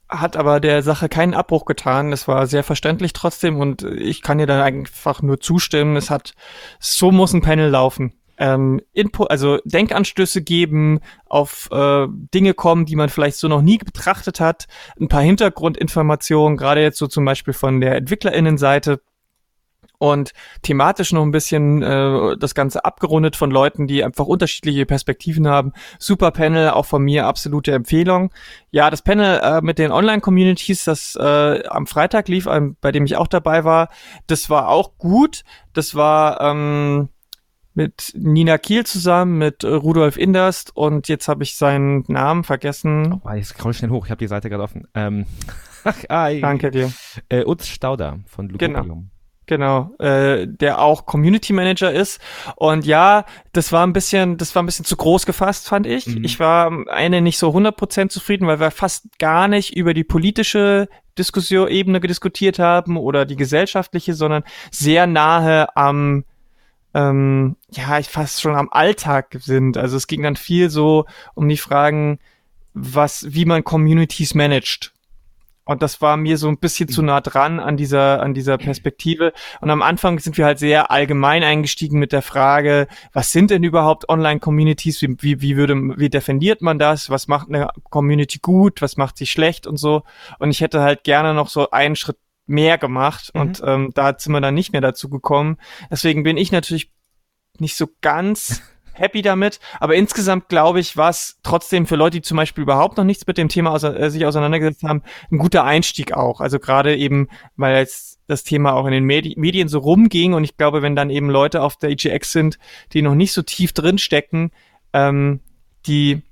S1: hat aber der Sache keinen Abbruch getan. Es war sehr verständlich trotzdem und ich kann dir da einfach nur zustimmen. Es hat, so muss ein Panel laufen. Ähm, Input, also Denkanstöße geben, auf äh, Dinge kommen, die man vielleicht so noch nie betrachtet hat, ein paar Hintergrundinformationen, gerade jetzt so zum Beispiel von der EntwicklerInnenseite und thematisch noch ein bisschen äh, das Ganze abgerundet von Leuten, die einfach unterschiedliche Perspektiven haben. Super Panel, auch von mir absolute Empfehlung. Ja, das Panel äh, mit den Online-Communities, das äh, am Freitag lief, ähm, bei dem ich auch dabei war, das war auch gut. Das war ähm, mit Nina Kiel zusammen, mit Rudolf Inderst und jetzt habe ich seinen Namen vergessen.
S2: Oh, jetzt scroll schnell hoch, ich habe die Seite gerade offen. Ähm,
S1: Danke dir.
S2: Äh, Utz Stauder von
S1: Lukopium. Genau. Genau, äh, der auch Community Manager ist. Und ja, das war ein bisschen, das war ein bisschen zu groß gefasst, fand ich. Mhm. Ich war am Ende nicht so 100% zufrieden, weil wir fast gar nicht über die politische Diskussion Ebene diskutiert haben oder die gesellschaftliche, sondern sehr nahe am ähm, ja, ich fast schon am Alltag sind. Also es ging dann viel so um die Fragen, was, wie man Communities managt Und das war mir so ein bisschen zu nah dran an dieser, an dieser Perspektive. Und am Anfang sind wir halt sehr allgemein eingestiegen mit der Frage, was sind denn überhaupt Online-Communities? Wie, wie, wie würde, wie definiert man das? Was macht eine Community gut? Was macht sie schlecht und so? Und ich hätte halt gerne noch so einen Schritt mehr gemacht mhm. und ähm, da sind wir dann nicht mehr dazu gekommen. Deswegen bin ich natürlich nicht so ganz happy damit. Aber insgesamt glaube ich, war es trotzdem für Leute, die zum Beispiel überhaupt noch nichts mit dem Thema ause äh, sich auseinandergesetzt haben, ein guter Einstieg auch. Also gerade eben, weil jetzt das Thema auch in den Medi Medien so rumging und ich glaube, wenn dann eben Leute auf der EGX sind, die noch nicht so tief drin stecken, ähm, die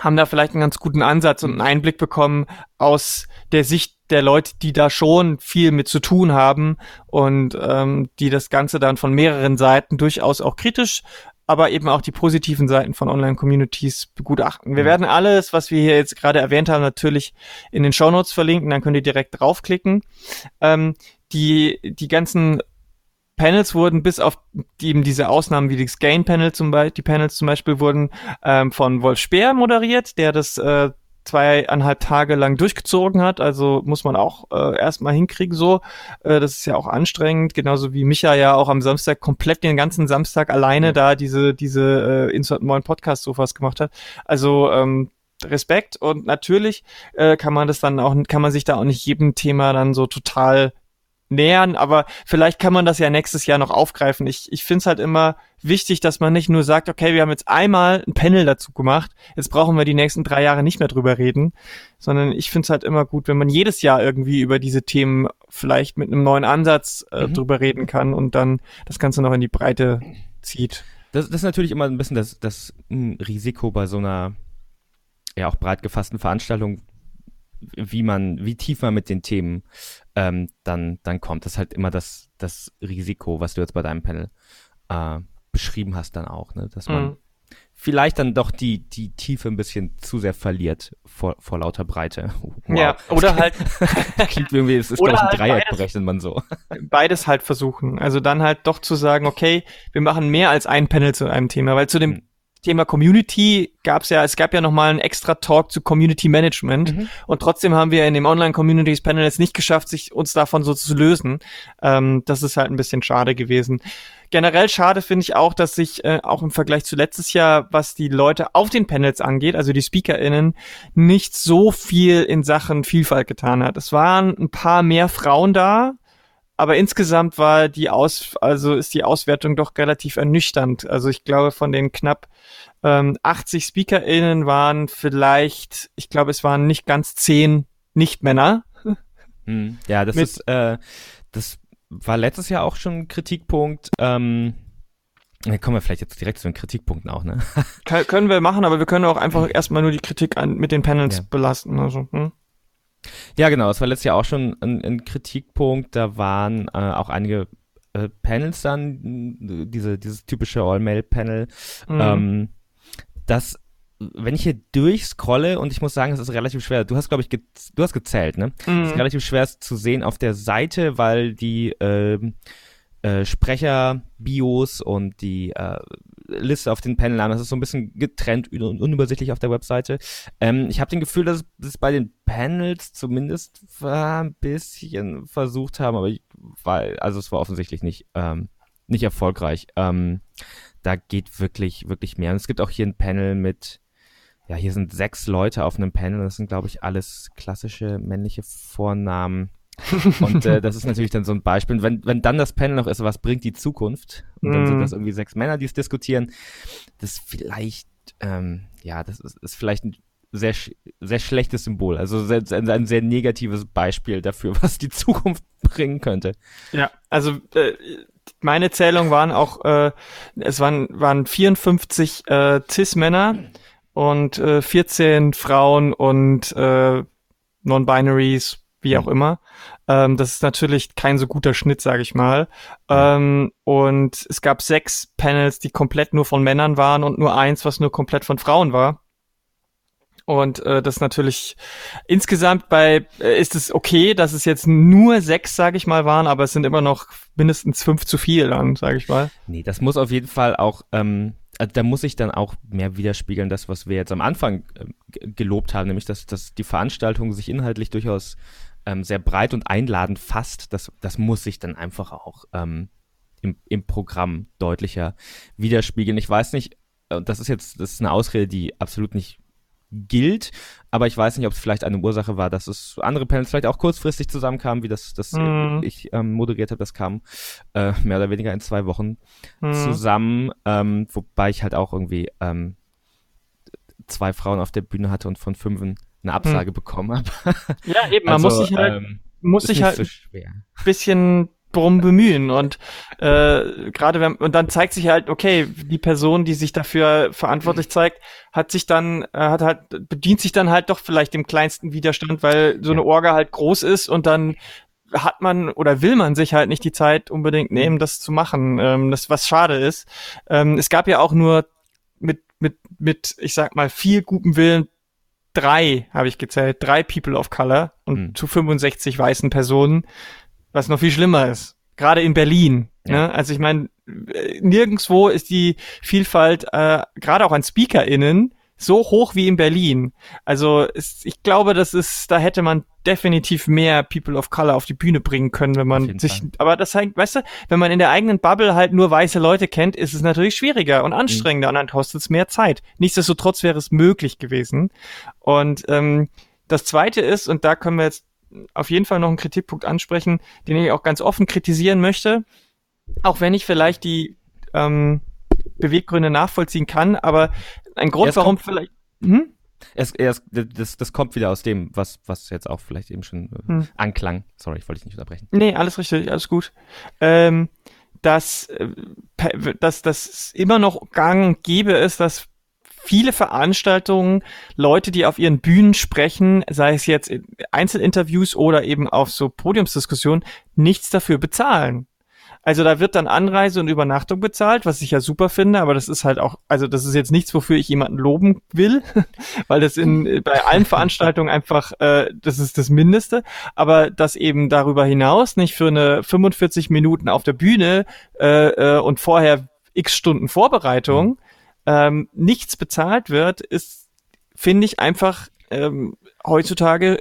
S1: haben da vielleicht einen ganz guten Ansatz und einen Einblick bekommen aus der Sicht der Leute, die da schon viel mit zu tun haben und ähm, die das Ganze dann von mehreren Seiten durchaus auch kritisch aber eben auch die positiven Seiten von Online-Communities begutachten. Wir mhm. werden alles, was wir hier jetzt gerade erwähnt haben, natürlich in den Shownotes verlinken, dann könnt ihr direkt draufklicken. Ähm, die, die ganzen Panels wurden bis auf eben diese Ausnahmen wie das Gain-Panel zum Beispiel, die Panels zum Beispiel wurden ähm, von Wolf Speer moderiert, der das äh, zweieinhalb Tage lang durchgezogen hat. Also muss man auch äh, erstmal hinkriegen so. Äh, das ist ja auch anstrengend, genauso wie Micha ja auch am Samstag komplett den ganzen Samstag alleine mhm. da diese, diese äh, Insert Moin Podcast Sofas gemacht hat. Also ähm, Respekt und natürlich äh, kann man das dann auch, kann man sich da auch nicht jedem Thema dann so total nähern, aber vielleicht kann man das ja nächstes Jahr noch aufgreifen. Ich, ich finde es halt immer wichtig, dass man nicht nur sagt, okay, wir haben jetzt einmal ein Panel dazu gemacht, jetzt brauchen wir die nächsten drei Jahre nicht mehr drüber reden, sondern ich finde es halt immer gut, wenn man jedes Jahr irgendwie über diese Themen vielleicht mit einem neuen Ansatz äh, mhm. drüber reden kann und dann das Ganze noch in die Breite zieht.
S2: Das, das ist natürlich immer ein bisschen das, das Risiko bei so einer ja auch breit gefassten Veranstaltung, wie man, wie tief man mit den Themen ähm, dann, dann kommt. Das ist halt immer das, das Risiko, was du jetzt bei deinem Panel äh, beschrieben hast, dann auch, ne? Dass man mhm. vielleicht dann doch die, die Tiefe ein bisschen zu sehr verliert vor, vor lauter Breite.
S1: Wow. Ja, oder halt.
S2: klingt irgendwie, es ist, glaube ich, ein halt Dreieck beides, berechnet man so.
S1: Beides halt versuchen. Also dann halt doch zu sagen, okay, wir machen mehr als ein Panel zu einem Thema, weil zu dem mhm. Thema Community gab es ja, es gab ja nochmal einen extra Talk zu Community Management mhm. und trotzdem haben wir in dem Online Communities Panel jetzt nicht geschafft, sich uns davon so zu lösen. Ähm, das ist halt ein bisschen schade gewesen. Generell schade finde ich auch, dass sich äh, auch im Vergleich zu letztes Jahr, was die Leute auf den Panels angeht, also die SpeakerInnen, nicht so viel in Sachen Vielfalt getan hat. Es waren ein paar mehr Frauen da, aber insgesamt war die Aus, also ist die Auswertung doch relativ ernüchternd. Also ich glaube, von den knapp ähm, 80 SpeakerInnen waren vielleicht, ich glaube, es waren nicht ganz zehn Nicht-Männer.
S2: Hm, ja, das ist, äh, das war letztes Jahr auch schon ein Kritikpunkt. Ähm, kommen wir vielleicht jetzt direkt zu den Kritikpunkten auch, ne?
S1: können wir machen, aber wir können auch einfach erstmal nur die Kritik an, mit den Panels ja. belasten. Also, hm?
S2: Ja, genau. Das war letztes Jahr auch schon ein, ein Kritikpunkt. Da waren äh, auch einige äh, Panels dann, diese, dieses typische All-Mail-Panel. Mhm. Ähm, das, wenn ich hier durchscrolle und ich muss sagen, es ist relativ schwer. Du hast, glaube ich, du hast gezählt, ne? Mhm. Es ist relativ schwer zu sehen auf der Seite, weil die äh, äh, Sprecher-Bios und die äh, Liste auf den Panelnamen. Das ist so ein bisschen getrennt und unübersichtlich auf der Webseite. Ähm, ich habe den Gefühl, dass es bei den Panels zumindest ein bisschen versucht haben, aber ich war, also es war offensichtlich nicht, ähm, nicht erfolgreich. Ähm, da geht wirklich, wirklich mehr. Und es gibt auch hier ein Panel mit, ja, hier sind sechs Leute auf einem Panel. Das sind, glaube ich, alles klassische männliche Vornamen. und äh, das ist natürlich dann so ein Beispiel. Wenn, wenn dann das Panel noch ist, was bringt die Zukunft? Und dann sind mhm. das irgendwie sechs Männer, die es diskutieren. Das ist vielleicht, ähm, ja, das ist, ist vielleicht ein sehr, sehr schlechtes Symbol. Also sehr, ein sehr negatives Beispiel dafür, was die Zukunft bringen könnte.
S1: Ja, also äh, meine Zählung waren auch, äh, es waren, waren 54 äh, Cis-Männer und äh, 14 Frauen und äh, Non-Binaries wie auch mhm. immer. Ähm, das ist natürlich kein so guter Schnitt, sage ich mal. Ähm, und es gab sechs Panels, die komplett nur von Männern waren und nur eins, was nur komplett von Frauen war. Und äh, das natürlich insgesamt bei äh, ist es okay, dass es jetzt nur sechs, sage ich mal, waren, aber es sind immer noch mindestens fünf zu viel dann, sage ich mal.
S2: Nee, das muss auf jeden Fall auch, ähm, also da muss ich dann auch mehr widerspiegeln, das, was wir jetzt am Anfang äh, gelobt haben, nämlich dass, dass die Veranstaltung sich inhaltlich durchaus ähm, sehr breit und einladend fasst. Das, das muss sich dann einfach auch ähm, im, im Programm deutlicher widerspiegeln. Ich weiß nicht, und das ist jetzt, das ist eine Ausrede, die absolut nicht gilt. Aber ich weiß nicht, ob es vielleicht eine Ursache war, dass es andere Panels vielleicht auch kurzfristig zusammenkamen, wie das, das mhm. ich ähm, moderiert habe. Das kam äh, mehr oder weniger in zwei Wochen mhm. zusammen. Ähm, wobei ich halt auch irgendwie ähm, zwei Frauen auf der Bühne hatte und von fünf eine Absage mhm. bekommen habe.
S1: Ja, eben, man also, muss sich halt, ähm, muss sich halt so ein bisschen drum bemühen. Und äh, gerade wenn und dann zeigt sich halt okay die Person die sich dafür verantwortlich zeigt hat sich dann äh, hat halt bedient sich dann halt doch vielleicht dem kleinsten Widerstand weil so eine Orga halt groß ist und dann hat man oder will man sich halt nicht die Zeit unbedingt nehmen das zu machen ähm, das was schade ist. Ähm, es gab ja auch nur mit mit mit ich sag mal viel gutem Willen drei habe ich gezählt drei People of Color und mhm. zu 65 weißen Personen was noch viel schlimmer ist. Gerade in Berlin. Ja. Ne? Also ich meine, nirgendswo ist die Vielfalt, äh, gerade auch an SpeakerInnen, so hoch wie in Berlin. Also ist, ich glaube, das ist, da hätte man definitiv mehr People of Color auf die Bühne bringen können, wenn man sich, Fall. aber das hängt, weißt du, wenn man in der eigenen Bubble halt nur weiße Leute kennt, ist es natürlich schwieriger und anstrengender mhm. und dann kostet es mehr Zeit. Nichtsdestotrotz wäre es möglich gewesen. Und ähm, das zweite ist, und da können wir jetzt auf jeden Fall noch einen Kritikpunkt ansprechen, den ich auch ganz offen kritisieren möchte. Auch wenn ich vielleicht die ähm, Beweggründe nachvollziehen kann, aber ein Grund, warum vielleicht. Hm?
S2: Es, es, das, das kommt wieder aus dem, was, was jetzt auch vielleicht eben schon äh, hm. anklang. Sorry, ich wollte dich nicht unterbrechen.
S1: Nee, alles richtig, alles gut. Ähm, dass, äh, dass das immer noch gang und gäbe ist, dass viele Veranstaltungen Leute, die auf ihren Bühnen sprechen, sei es jetzt in Einzelinterviews oder eben auf so Podiumsdiskussionen, nichts dafür bezahlen. Also da wird dann Anreise und Übernachtung bezahlt, was ich ja super finde, aber das ist halt auch, also das ist jetzt nichts, wofür ich jemanden loben will, weil das in bei allen Veranstaltungen einfach, äh, das ist das Mindeste. Aber das eben darüber hinaus nicht für eine 45 Minuten auf der Bühne äh, äh, und vorher x Stunden Vorbereitung, mhm ähm, nichts bezahlt wird, ist, finde ich, einfach ähm, heutzutage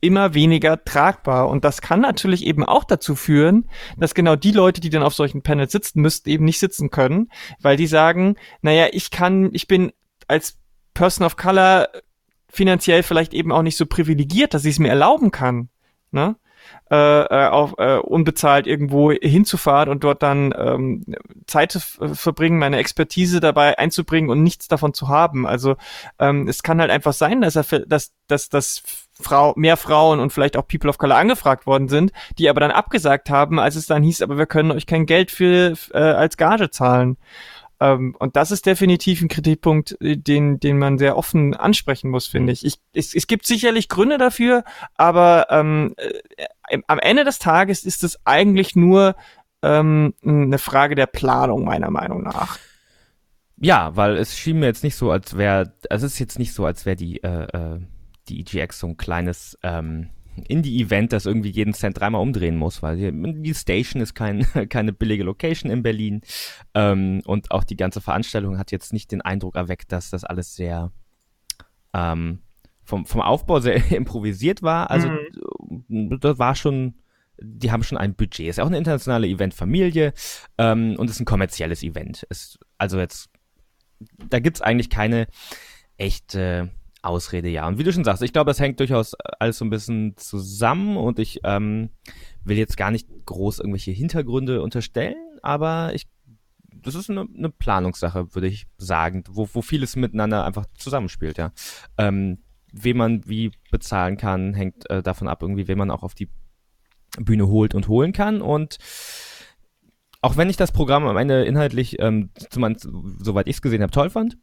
S1: immer weniger tragbar. Und das kann natürlich eben auch dazu führen, dass genau die Leute, die dann auf solchen Panels sitzen müssten, eben nicht sitzen können, weil die sagen, naja, ich kann, ich bin als Person of Color finanziell vielleicht eben auch nicht so privilegiert, dass ich es mir erlauben kann. Ne? Äh, äh, auf, äh, unbezahlt irgendwo hinzufahren und dort dann ähm, Zeit zu verbringen, meine Expertise dabei einzubringen und nichts davon zu haben. Also ähm, es kann halt einfach sein, dass er, dass, dass, dass Frau, mehr Frauen und vielleicht auch People of Color angefragt worden sind, die aber dann abgesagt haben, als es dann hieß, aber wir können euch kein Geld für äh, als Gage zahlen. Ähm, und das ist definitiv ein Kritikpunkt, äh, den, den man sehr offen ansprechen muss, finde ich. ich es, es gibt sicherlich Gründe dafür, aber ähm, äh, am Ende des Tages ist es eigentlich nur ähm, eine Frage der Planung, meiner Meinung nach.
S2: Ja, weil es schien mir jetzt nicht so, als wäre, also es ist jetzt nicht so, als wäre die, äh, äh die EGX so ein kleines, ähm, Indie-Event, das irgendwie jeden Cent dreimal umdrehen muss, weil die, die Station ist kein, keine billige Location in Berlin ähm, und auch die ganze Veranstaltung hat jetzt nicht den Eindruck erweckt, dass das alles sehr ähm, vom, vom Aufbau sehr improvisiert war. Also mhm. das war schon, die haben schon ein Budget. Ist ja auch eine internationale Eventfamilie ähm, und ist ein kommerzielles Event. Ist also jetzt, da gibt's eigentlich keine echte Ausrede, ja. Und wie du schon sagst, ich glaube, das hängt durchaus alles so ein bisschen zusammen und ich ähm, will jetzt gar nicht groß irgendwelche Hintergründe unterstellen, aber ich, das ist eine, eine Planungssache, würde ich sagen, wo, wo vieles miteinander einfach zusammenspielt, ja. Ähm, wen man wie bezahlen kann, hängt äh, davon ab, irgendwie, wen man auch auf die Bühne holt und holen kann und auch wenn ich das Programm am Ende inhaltlich, ähm, soweit ich es gesehen habe, toll fand,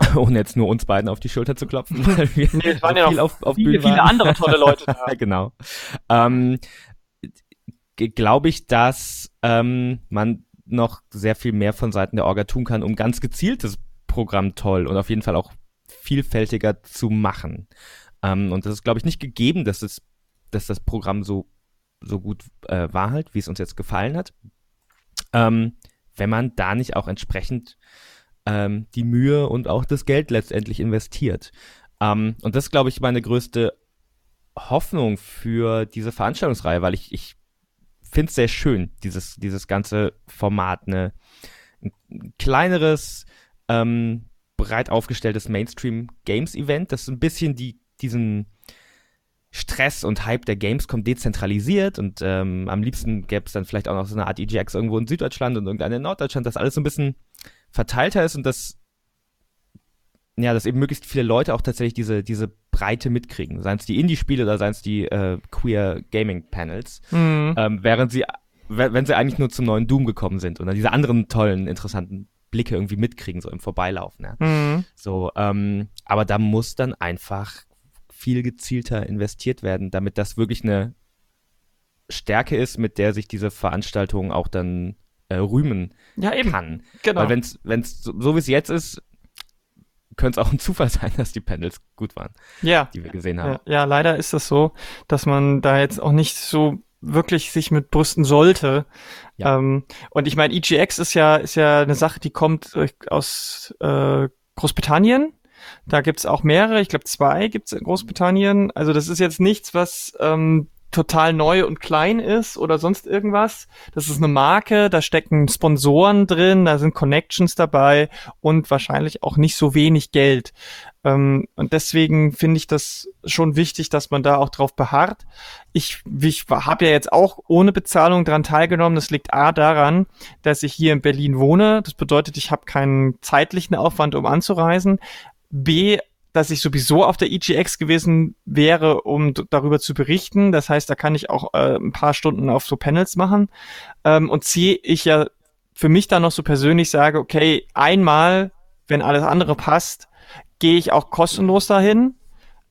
S2: ohne jetzt nur uns beiden auf die Schulter zu klopfen, weil wir nee, es waren ja viel auf, auf viele,
S1: viele andere tolle Leute da.
S2: genau. Ähm, Glaube ich, dass ähm, man noch sehr viel mehr von Seiten der Orga tun kann, um ganz gezieltes Programm toll und auf jeden Fall auch vielfältiger zu machen. Ähm, und das ist, glaube ich, nicht gegeben, dass, es, dass das Programm so, so gut äh, war halt, wie es uns jetzt gefallen hat. Ähm, wenn man da nicht auch entsprechend ähm, die Mühe und auch das Geld letztendlich investiert. Ähm, und das ist, glaube ich, meine größte Hoffnung für diese Veranstaltungsreihe, weil ich, ich finde es sehr schön, dieses, dieses ganze Format, ne? Ein kleineres, ähm, breit aufgestelltes Mainstream-Games-Event, das ein bisschen die, diesen Stress und Hype der Gamescom dezentralisiert und ähm, am liebsten gäbe es dann vielleicht auch noch so eine Art EGX irgendwo in Süddeutschland und irgendeine in Norddeutschland, das alles so ein bisschen verteilter ist und das ja, dass eben möglichst viele Leute auch tatsächlich diese, diese Breite mitkriegen. Seien es die Indie-Spiele oder seien es die äh, Queer Gaming-Panels. Mhm. Ähm, während sie, wenn sie eigentlich nur zum neuen Doom gekommen sind oder diese anderen tollen, interessanten Blicke irgendwie mitkriegen, so im Vorbeilaufen. Ja. Mhm. So, ähm, aber da muss dann einfach viel gezielter investiert werden, damit das wirklich eine Stärke ist, mit der sich diese Veranstaltung auch dann äh, rühmen ja, eben. kann. Genau. Weil wenn es so, so wie es jetzt ist, könnte es auch ein Zufall sein, dass die Panels gut waren,
S1: ja.
S2: die wir gesehen haben.
S1: Ja, ja, leider ist das so, dass man da jetzt auch nicht so wirklich sich mit brüsten sollte. Ja. Ähm, und ich meine, EGX ist ja, ist ja eine Sache, die kommt aus äh, Großbritannien. Da gibt's auch mehrere, ich glaube zwei gibt's in Großbritannien. Also das ist jetzt nichts, was ähm, total neu und klein ist oder sonst irgendwas. Das ist eine Marke, da stecken Sponsoren drin, da sind Connections dabei und wahrscheinlich auch nicht so wenig Geld. Ähm, und deswegen finde ich das schon wichtig, dass man da auch drauf beharrt. Ich, ich habe ja jetzt auch ohne Bezahlung dran teilgenommen. Das liegt A daran, dass ich hier in Berlin wohne. Das bedeutet, ich habe keinen zeitlichen Aufwand, um anzureisen. B, dass ich sowieso auf der EGX gewesen wäre, um darüber zu berichten. Das heißt, da kann ich auch äh, ein paar Stunden auf so Panels machen. Ähm, und C, ich ja für mich dann noch so persönlich sage, okay, einmal, wenn alles andere passt, gehe ich auch kostenlos dahin.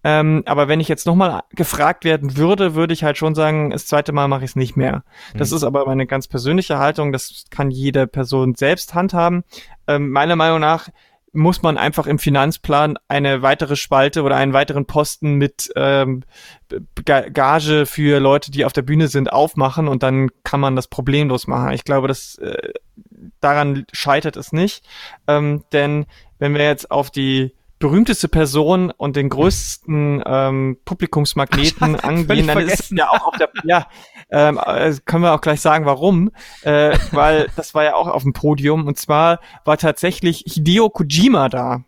S1: Ähm, aber wenn ich jetzt nochmal gefragt werden würde, würde ich halt schon sagen, das zweite Mal mache ich es nicht mehr. Das mhm. ist aber meine ganz persönliche Haltung. Das kann jede Person selbst handhaben. Ähm, meiner Meinung nach muss man einfach im Finanzplan eine weitere Spalte oder einen weiteren Posten mit ähm, Gage für Leute, die auf der Bühne sind, aufmachen und dann kann man das problemlos machen. Ich glaube, dass äh, daran scheitert es nicht, ähm, denn wenn wir jetzt auf die berühmteste Person und den größten ähm, Publikumsmagneten angehen, dann ist es ja auch auf der, ja, ähm, äh, können wir auch gleich sagen, warum, äh, weil das war ja auch auf dem Podium. Und zwar war tatsächlich Hideo Kojima da,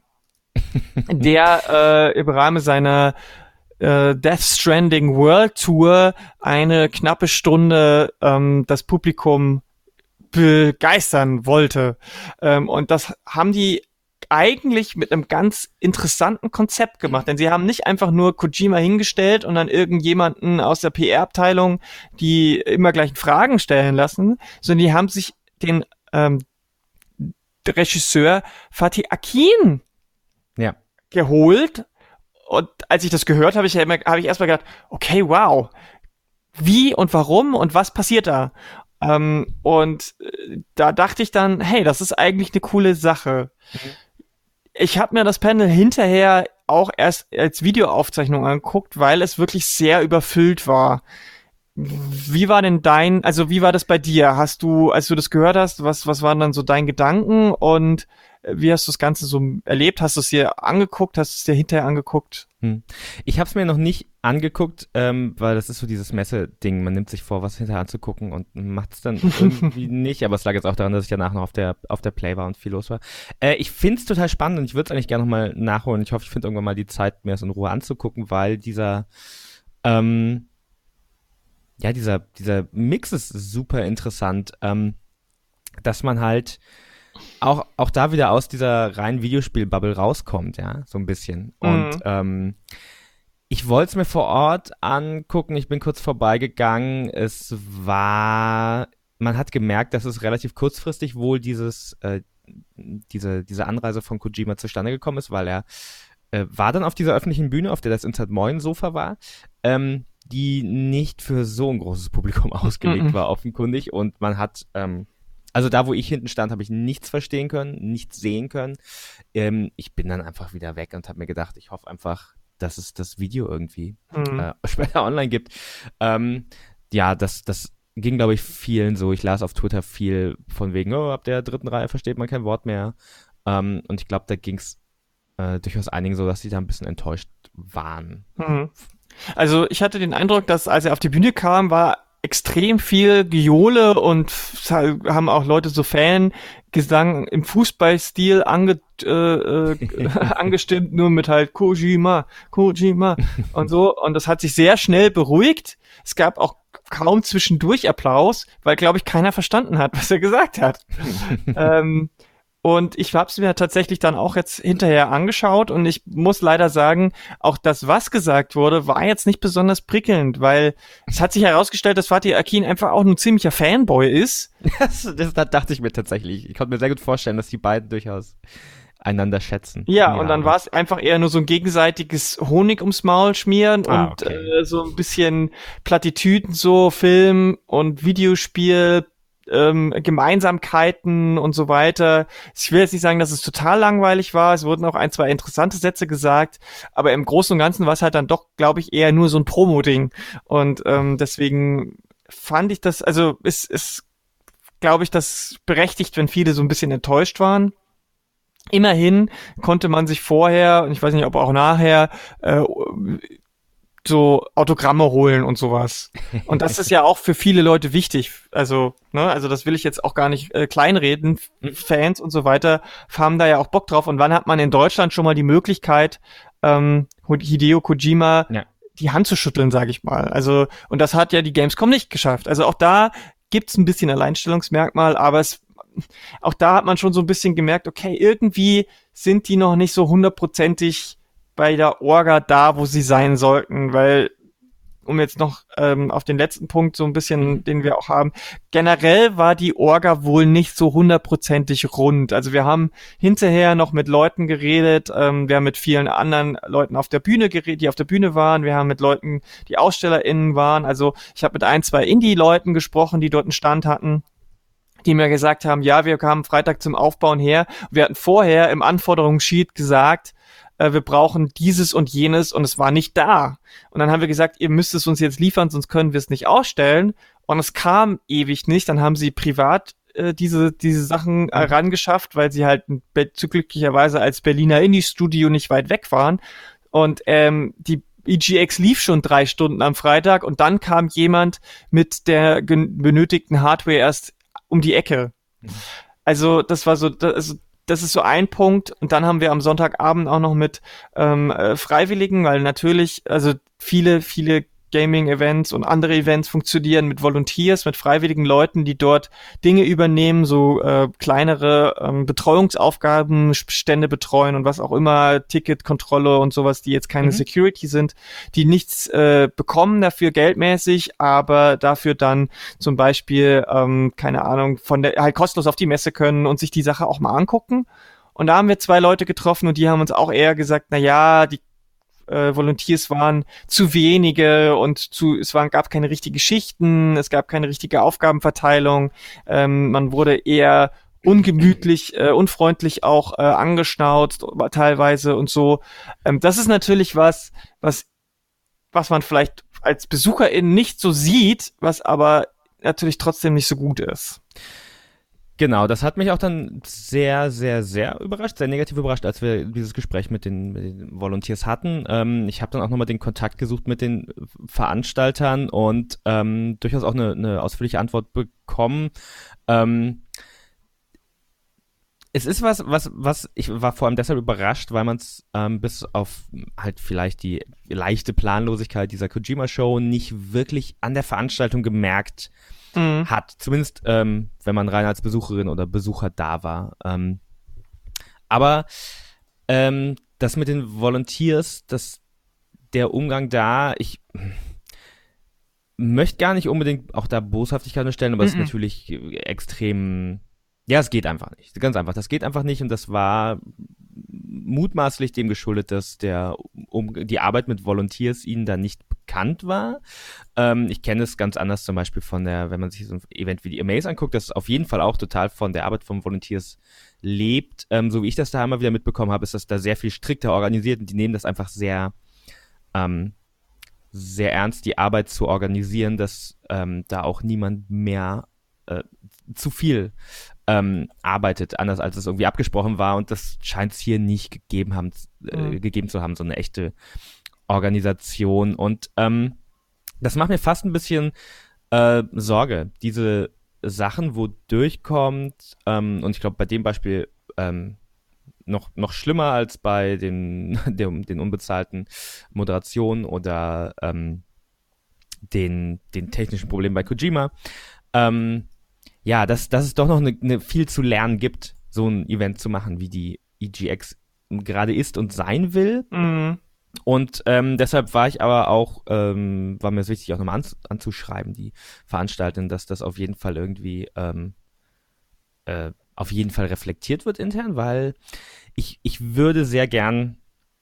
S1: der äh, im Rahmen seiner äh, Death Stranding World Tour eine knappe Stunde ähm, das Publikum begeistern wollte. Ähm, und das haben die eigentlich mit einem ganz interessanten Konzept gemacht, denn sie haben nicht einfach nur Kojima hingestellt und dann irgendjemanden aus der PR-Abteilung die immer gleichen Fragen stellen lassen, sondern die haben sich den ähm, Regisseur Fatih Akin ja. geholt und als ich das gehört habe, ich ja habe ich erstmal gedacht, okay, wow, wie und warum und was passiert da? Ähm, und äh, da dachte ich dann, hey, das ist eigentlich eine coole Sache. Mhm ich habe mir das Panel hinterher auch erst als Videoaufzeichnung angeguckt, weil es wirklich sehr überfüllt war. Wie war denn dein, also wie war das bei dir? Hast du, als du das gehört hast, was, was waren dann so dein Gedanken und wie hast du das Ganze so erlebt? Hast du es dir angeguckt? Hast du es dir hinterher angeguckt?
S2: Hm. Ich habe es mir noch nicht angeguckt, ähm, weil das ist so dieses Messe-Ding. Man nimmt sich vor, was hinterher anzugucken und macht es dann irgendwie nicht. Aber es lag jetzt auch daran, dass ich danach noch auf der, auf der Play war und viel los war. Äh, ich finde es total spannend und ich würde es eigentlich gerne nochmal nachholen. Ich hoffe, ich finde irgendwann mal die Zeit, mir das in Ruhe anzugucken, weil dieser, ähm, ja, dieser, dieser Mix ist super interessant, ähm, dass man halt auch, auch da wieder aus dieser reinen Videospielbubble rauskommt, ja, so ein bisschen. Mhm. Und ähm, ich wollte es mir vor Ort angucken, ich bin kurz vorbeigegangen. Es war, man hat gemerkt, dass es relativ kurzfristig wohl dieses, äh, diese, diese Anreise von Kojima zustande gekommen ist, weil er äh, war dann auf dieser öffentlichen Bühne, auf der das Inside Moin Sofa war, ähm, die nicht für so ein großes Publikum ausgelegt mhm. war, offenkundig. Und man hat ähm, also da, wo ich hinten stand, habe ich nichts verstehen können, nichts sehen können. Ähm, ich bin dann einfach wieder weg und habe mir gedacht, ich hoffe einfach, dass es das Video irgendwie mhm. äh, später online gibt. Ähm, ja, das, das ging, glaube ich, vielen so. Ich las auf Twitter viel von wegen, oh, ab der dritten Reihe versteht man kein Wort mehr. Ähm, und ich glaube, da ging es äh, durchaus einigen so, dass sie da ein bisschen enttäuscht waren. Mhm.
S1: Also ich hatte den Eindruck, dass als er auf die Bühne kam, war extrem viel Geole und haben auch Leute so Fangesang im Fußballstil ange, äh, äh, angestimmt, nur mit halt Kojima, Kojima und so. Und das hat sich sehr schnell beruhigt. Es gab auch kaum zwischendurch Applaus, weil, glaube ich, keiner verstanden hat, was er gesagt hat. ähm, und ich habe es mir tatsächlich dann auch jetzt hinterher angeschaut und ich muss leider sagen, auch das, was gesagt wurde, war jetzt nicht besonders prickelnd, weil es hat sich herausgestellt, dass Fatih Akin einfach auch ein ziemlicher Fanboy ist.
S2: Das, das, das dachte ich mir tatsächlich. Ich konnte mir sehr gut vorstellen, dass die beiden durchaus einander schätzen.
S1: Ja, und dann war es einfach eher nur so ein gegenseitiges Honig ums Maul schmieren ah, und okay. äh, so ein bisschen Plattitüden, so Film und Videospiel, ähm, Gemeinsamkeiten und so weiter. Ich will jetzt nicht sagen, dass es total langweilig war. Es wurden auch ein, zwei interessante Sätze gesagt, aber im Großen und Ganzen war es halt dann doch, glaube ich, eher nur so ein Promo-Ding. Und ähm, deswegen fand ich das, also es ist, glaube ich, das berechtigt, wenn viele so ein bisschen enttäuscht waren. Immerhin konnte man sich vorher, und ich weiß nicht, ob auch nachher, äh, so Autogramme holen und sowas. Und das ist ja auch für viele Leute wichtig. Also, ne, also das will ich jetzt auch gar nicht äh, kleinreden. Fans und so weiter haben da ja auch Bock drauf. Und wann hat man in Deutschland schon mal die Möglichkeit, ähm, Hideo Kojima ja. die Hand zu schütteln, sage ich mal. Also, und das hat ja die Gamescom nicht geschafft. Also auch da gibt's ein bisschen Alleinstellungsmerkmal, aber es auch da hat man schon so ein bisschen gemerkt, okay, irgendwie sind die noch nicht so hundertprozentig bei der Orga da, wo sie sein sollten, weil um jetzt noch ähm, auf den letzten Punkt so ein bisschen, den wir auch haben. Generell war die Orga wohl nicht so hundertprozentig rund. Also wir haben hinterher noch mit Leuten geredet, ähm, wir haben mit vielen anderen Leuten auf der Bühne geredet, die auf der Bühne waren, wir haben mit Leuten, die AusstellerInnen waren. Also ich habe mit ein, zwei Indie-Leuten gesprochen, die dort einen Stand hatten die mir gesagt haben, ja, wir kamen Freitag zum Aufbauen her. Wir hatten vorher im Anforderungssheet gesagt, äh, wir brauchen dieses und jenes und es war nicht da. Und dann haben wir gesagt, ihr müsst es uns jetzt liefern, sonst können wir es nicht ausstellen. Und es kam ewig nicht. Dann haben sie privat äh, diese, diese Sachen äh, mhm. rangeschafft, weil sie halt glücklicherweise als Berliner Indie-Studio nicht weit weg waren. Und ähm, die EGX lief schon drei Stunden am Freitag und dann kam jemand mit der benötigten Hardware erst um die Ecke. Mhm. Also das war so, das, also das ist so ein Punkt. Und dann haben wir am Sonntagabend auch noch mit ähm, äh, Freiwilligen, weil natürlich, also viele, viele Gaming-Events und andere Events funktionieren mit Volunteers, mit freiwilligen Leuten, die dort Dinge übernehmen, so äh, kleinere ähm, Betreuungsaufgaben, Stände betreuen und was auch immer, Ticketkontrolle und sowas, die jetzt keine mhm. Security sind, die nichts äh, bekommen dafür geldmäßig, aber dafür dann zum Beispiel, ähm, keine Ahnung, von der halt kostenlos auf die Messe können und sich die Sache auch mal angucken. Und da haben wir zwei Leute getroffen und die haben uns auch eher gesagt, na ja, die äh, Volunteers waren zu wenige und zu, es waren, gab keine richtigen Schichten, es gab keine richtige Aufgabenverteilung, ähm, man wurde eher ungemütlich, äh, unfreundlich auch äh, angeschnauzt teilweise und so. Ähm, das ist natürlich was, was, was man vielleicht als Besucherin nicht so sieht, was aber natürlich trotzdem nicht so gut ist.
S2: Genau, das hat mich auch dann sehr, sehr, sehr überrascht, sehr negativ überrascht, als wir dieses Gespräch mit den, mit den Volunteers hatten. Ähm, ich habe dann auch nochmal den Kontakt gesucht mit den Veranstaltern und ähm, durchaus auch eine, eine ausführliche Antwort bekommen. Ähm, es ist was, was, was, ich war vor allem deshalb überrascht, weil man es ähm, bis auf halt vielleicht die leichte Planlosigkeit dieser Kojima-Show nicht wirklich an der Veranstaltung gemerkt hat mhm. hat. Zumindest, ähm, wenn man rein als Besucherin oder Besucher da war. Ähm, aber ähm, das mit den Volunteers, das, der Umgang da, ich möchte gar nicht unbedingt auch da Boshaftigkeit unterstellen, aber es ist natürlich extrem, ja, es geht einfach nicht. Ganz einfach. Das geht einfach nicht und das war mutmaßlich dem geschuldet, dass der um, die Arbeit mit Volunteers ihnen da nicht bekannt war. Ähm, ich kenne es ganz anders zum Beispiel von der, wenn man sich so ein Event wie die Amaze anguckt, das auf jeden Fall auch total von der Arbeit von Volunteers lebt. Ähm, so wie ich das da immer wieder mitbekommen habe, ist das da sehr viel strikter organisiert und die nehmen das einfach sehr, ähm, sehr ernst, die Arbeit zu organisieren, dass ähm, da auch niemand mehr äh, zu viel ähm, arbeitet, anders als es irgendwie abgesprochen war. Und das scheint es hier nicht gegeben, haben, äh, mhm. gegeben zu haben, so eine echte Organisation. Und ähm, das macht mir fast ein bisschen äh, Sorge. Diese Sachen, wo durchkommt, ähm, und ich glaube, bei dem Beispiel ähm, noch, noch schlimmer als bei den, den, den unbezahlten Moderationen oder ähm, den, den technischen Problemen bei Kojima. Ähm, ja, dass, dass es doch noch eine, eine viel zu lernen gibt, so ein Event zu machen, wie die EGX gerade ist und sein will. Mhm. Und ähm, deshalb war ich aber auch, ähm, war mir es wichtig, auch nochmal an, anzuschreiben, die Veranstaltung, dass das auf jeden Fall irgendwie ähm, äh, auf jeden Fall reflektiert wird intern, weil ich, ich würde sehr gern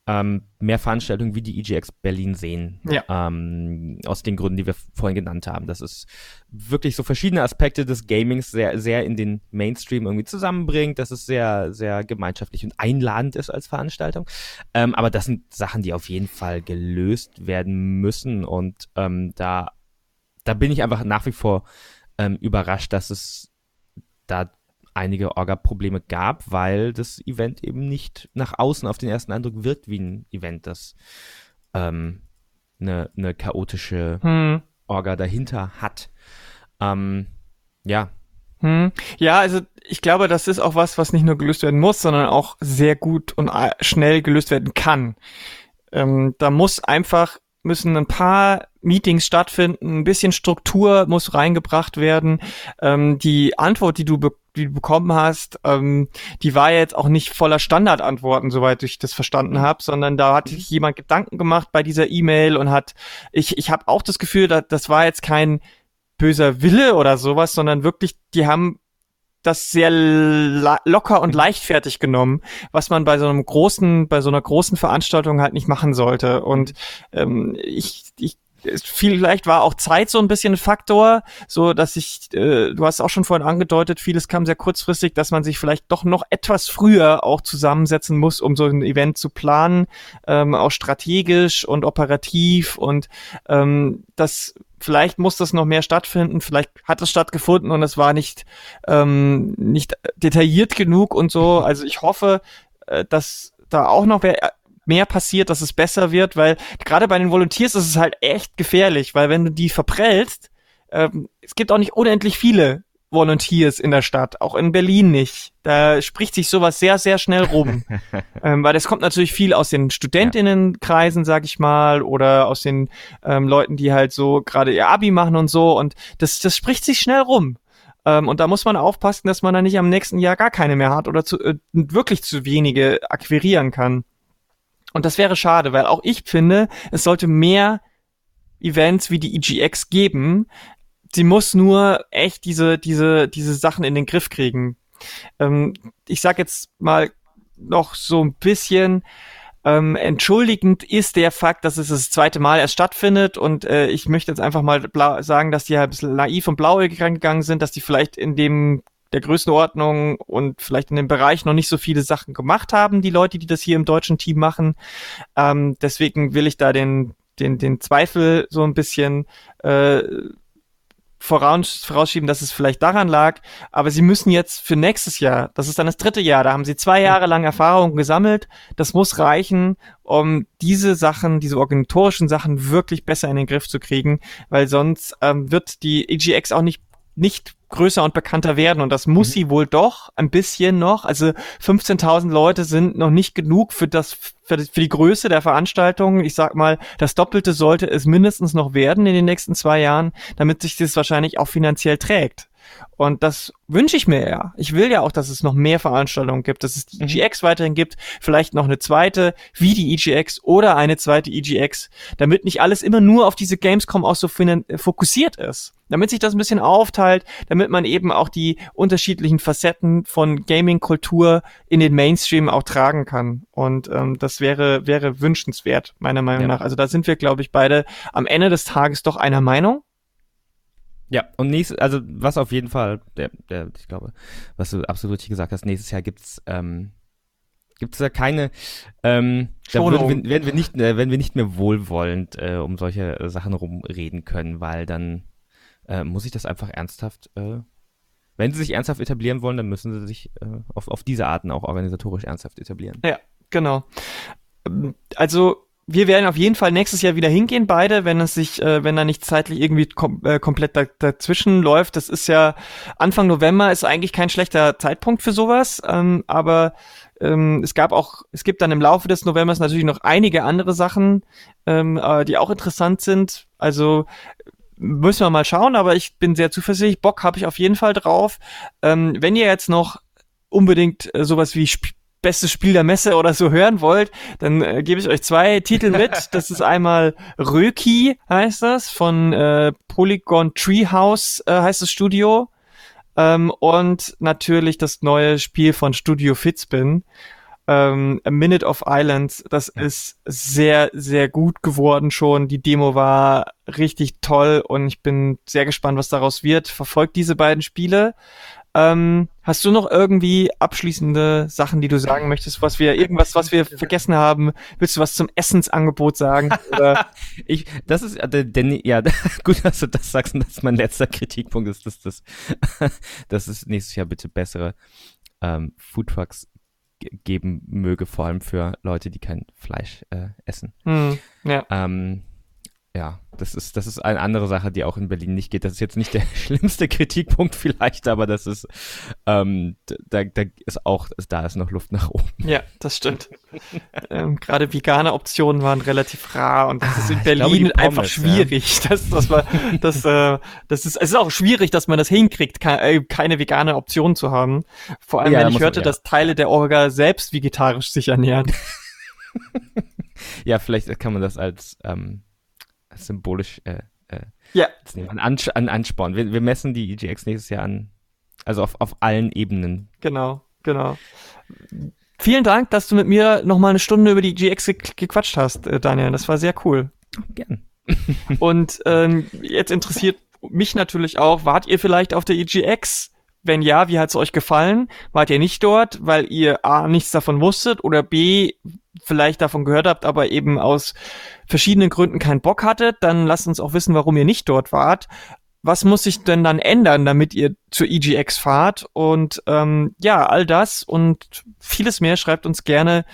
S2: ähm, mehr Veranstaltungen wie die EGX Berlin sehen. Ja. Ähm, aus den Gründen, die wir vorhin genannt haben. Das ist wirklich so verschiedene Aspekte des Gamings sehr, sehr in den Mainstream irgendwie zusammenbringt, dass es sehr, sehr gemeinschaftlich und einladend ist als Veranstaltung. Ähm, aber das sind Sachen, die auf jeden Fall gelöst werden müssen und ähm, da, da bin ich einfach nach wie vor ähm, überrascht, dass es da einige Orga-Probleme gab, weil das Event eben nicht nach außen auf den ersten Eindruck wirkt wie ein Event, das ähm, eine, eine chaotische hm. Orga dahinter hat. Ähm, ja.
S1: Hm. Ja, also ich glaube, das ist auch was, was nicht nur gelöst werden muss, sondern auch sehr gut und äh, schnell gelöst werden kann. Ähm, da muss einfach müssen ein paar Meetings stattfinden, ein bisschen Struktur muss reingebracht werden. Ähm, die Antwort, die du, be die du bekommen hast, ähm, die war jetzt auch nicht voller Standardantworten, soweit ich das verstanden habe, sondern da hat sich jemand Gedanken gemacht bei dieser E-Mail und hat, ich, ich habe auch das Gefühl, dass, das war jetzt kein böser Wille oder sowas, sondern wirklich, die haben das sehr locker und leichtfertig genommen, was man bei so einem großen, bei so einer großen Veranstaltung halt nicht machen sollte. Und ähm, ich, ich vielleicht war auch Zeit so ein bisschen ein Faktor, so dass ich, äh, du hast auch schon vorhin angedeutet, vieles kam sehr kurzfristig, dass man sich vielleicht doch noch etwas früher auch zusammensetzen muss, um so ein Event zu planen, ähm, auch strategisch und operativ und ähm, das vielleicht muss das noch mehr stattfinden, vielleicht hat es stattgefunden und es war nicht, ähm, nicht detailliert genug und so. Also ich hoffe, äh, dass da auch noch mehr passiert, dass es besser wird, weil gerade bei den Volunteers ist es halt echt gefährlich, weil wenn du die verprellst, ähm, es gibt auch nicht unendlich viele Volunteers in der Stadt, auch in Berlin nicht. Da spricht sich sowas sehr, sehr schnell rum. ähm, weil das kommt natürlich viel aus den Studentinnenkreisen, sag ich mal, oder aus den ähm, Leuten, die halt so gerade ihr Abi machen und so. Und das, das spricht sich schnell rum. Ähm, und da muss man aufpassen, dass man dann nicht am nächsten Jahr gar keine mehr hat oder zu, äh, wirklich zu wenige akquirieren kann. Und das wäre schade, weil auch ich finde, es sollte mehr Events wie die EGX geben, sie muss nur echt diese, diese, diese Sachen in den Griff kriegen. Ähm, ich sag jetzt mal noch so ein bisschen, ähm, entschuldigend ist der Fakt, dass es das zweite Mal erst stattfindet und äh, ich möchte jetzt einfach mal sagen, dass die halt ein bisschen naiv und blauäugig rangegangen sind, dass die vielleicht in dem der Größenordnung und vielleicht in dem Bereich noch nicht so viele Sachen gemacht haben, die Leute, die das hier im deutschen Team machen. Ähm, deswegen will ich da den, den, den Zweifel so ein bisschen äh, voraus, vorausschieben, dass es vielleicht daran lag, aber sie müssen jetzt für nächstes Jahr, das ist dann das dritte Jahr, da haben sie zwei Jahre lang Erfahrung gesammelt, das muss reichen, um diese Sachen, diese organisatorischen Sachen wirklich besser in den Griff zu kriegen, weil sonst ähm, wird die EGX auch nicht nicht größer und bekannter werden und das muss mhm. sie wohl doch ein bisschen noch. Also 15.000 Leute sind noch nicht genug für das für, für die Größe der Veranstaltung. Ich sag mal, das Doppelte sollte es mindestens noch werden in den nächsten zwei Jahren, damit sich das wahrscheinlich auch finanziell trägt. Und das wünsche ich mir ja. Ich will ja auch, dass es noch mehr Veranstaltungen gibt, dass es die mhm. EGX weiterhin gibt, vielleicht noch eine zweite, wie die EGX oder eine zweite EGX, damit nicht alles immer nur auf diese Gamescom auch so fokussiert ist. Damit sich das ein bisschen aufteilt, damit man eben auch die unterschiedlichen Facetten von Gaming-Kultur in den Mainstream auch tragen kann. Und ähm, das wäre, wäre wünschenswert, meiner Meinung ja. nach. Also da sind wir, glaube ich, beide am Ende des Tages doch einer Meinung.
S2: Ja, und nächstes, also was auf jeden Fall, der, der, ich glaube, was du absolut richtig gesagt hast, nächstes Jahr gibt's, ähm, gibt's da keine, ähm, da würden wir, werden wir nicht, äh, wenn wir nicht mehr wohlwollend äh, um solche Sachen rumreden können, weil dann äh, muss ich das einfach ernsthaft, äh, wenn sie sich ernsthaft etablieren wollen, dann müssen sie sich äh, auf, auf diese Arten auch organisatorisch ernsthaft etablieren.
S1: Ja, genau. Ähm, also wir werden auf jeden Fall nächstes Jahr wieder hingehen, beide, wenn es sich, äh, wenn da nicht zeitlich irgendwie kom äh, komplett da dazwischen läuft. Das ist ja Anfang November ist eigentlich kein schlechter Zeitpunkt für sowas, ähm, aber ähm, es gab auch, es gibt dann im Laufe des Novembers natürlich noch einige andere Sachen, ähm, äh, die auch interessant sind. Also müssen wir mal schauen, aber ich bin sehr zuversichtlich. Bock habe ich auf jeden Fall drauf. Ähm, wenn ihr jetzt noch unbedingt äh, sowas wie Sp bestes Spiel der Messe oder so hören wollt, dann äh, gebe ich euch zwei Titel mit. Das ist einmal Röki, heißt das, von äh, Polygon Treehouse äh, heißt das Studio. Ähm, und natürlich das neue Spiel von Studio Fitzbin. Ähm, A Minute of Islands, das ist sehr, sehr gut geworden schon. Die Demo war richtig toll und ich bin sehr gespannt, was daraus wird. Verfolgt diese beiden Spiele. Ähm, hast du noch irgendwie abschließende Sachen, die du sagen möchtest, was wir, irgendwas, was wir vergessen haben? Willst du was zum Essensangebot sagen?
S2: Ich, das ist, äh, denn, ja, gut, dass du das sagst und das ist mein letzter Kritikpunkt ist, dass das, dass es nächstes Jahr bitte bessere ähm, Foodtrucks geben möge, vor allem für Leute, die kein Fleisch äh, essen.
S1: Hm, ja.
S2: Ähm, ja, das ist, das ist eine andere Sache, die auch in Berlin nicht geht. Das ist jetzt nicht der schlimmste Kritikpunkt vielleicht, aber das ist, ähm, da, da ist auch, da ist noch Luft nach oben.
S1: Ja, das stimmt. ähm, Gerade vegane Optionen waren relativ rar und das ist in ah, Berlin glaube, einfach schwierig. Ja. Das, das, war, das, äh, das ist, es ist auch schwierig, dass man das hinkriegt, äh, keine vegane Option zu haben. Vor allem, ja, wenn ich hörte, man, ja. dass Teile der Orga selbst vegetarisch sich ernähren.
S2: ja, vielleicht kann man das als, ähm, symbolisch äh,
S1: äh, ja.
S2: an, an Ansporn. Wir, wir messen die EGX nächstes Jahr an. Also auf, auf allen Ebenen.
S1: Genau, genau. Vielen Dank, dass du mit mir noch mal eine Stunde über die EGX ge gequatscht hast, äh, Daniel. Das war sehr cool.
S2: Gern.
S1: Und ähm, jetzt interessiert mich natürlich auch, wart ihr vielleicht auf der EGX? Wenn ja, wie hat es euch gefallen? Wart ihr nicht dort, weil ihr A, nichts davon wusstet oder B, vielleicht davon gehört habt, aber eben aus verschiedenen Gründen keinen Bock hattet? Dann lasst uns auch wissen, warum ihr nicht dort wart. Was muss sich denn dann ändern, damit ihr zur EGX fahrt? Und ähm, ja, all das und vieles mehr schreibt uns gerne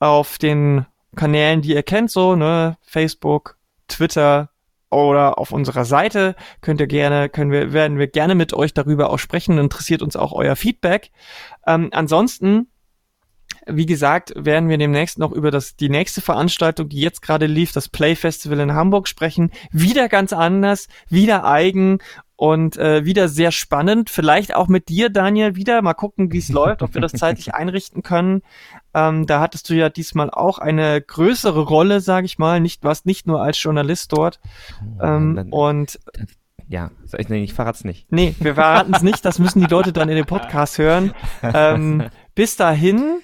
S1: auf den Kanälen, die ihr kennt, so, ne, Facebook, Twitter, oder auf unserer Seite könnt ihr gerne, können wir, werden wir gerne mit euch darüber auch sprechen. Interessiert uns auch euer Feedback. Ähm, ansonsten wie gesagt, werden wir demnächst noch über das, die nächste Veranstaltung, die jetzt gerade lief, das Play Festival in Hamburg sprechen. Wieder ganz anders, wieder eigen und äh, wieder sehr spannend. Vielleicht auch mit dir, Daniel, wieder. Mal gucken, wie es läuft, ob wir das zeitlich einrichten können. Ähm, da hattest du ja diesmal auch eine größere Rolle, sage ich mal. Nicht was nicht nur als Journalist dort. Ähm, und
S2: ja, ich, nee, ich verrat's nicht.
S1: Nee, wir verraten es nicht. Das müssen die Leute dann in dem Podcast hören. Ähm, bis dahin.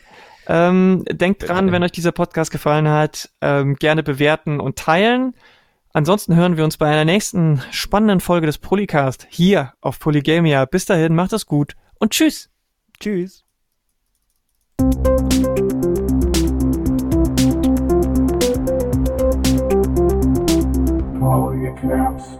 S1: Ähm, denkt dran, wenn euch dieser Podcast gefallen hat, ähm, gerne bewerten und teilen. Ansonsten hören wir uns bei einer nächsten spannenden Folge des Polycast hier auf Polygamia. Bis dahin, macht es gut und tschüss.
S2: Tschüss. Polycast.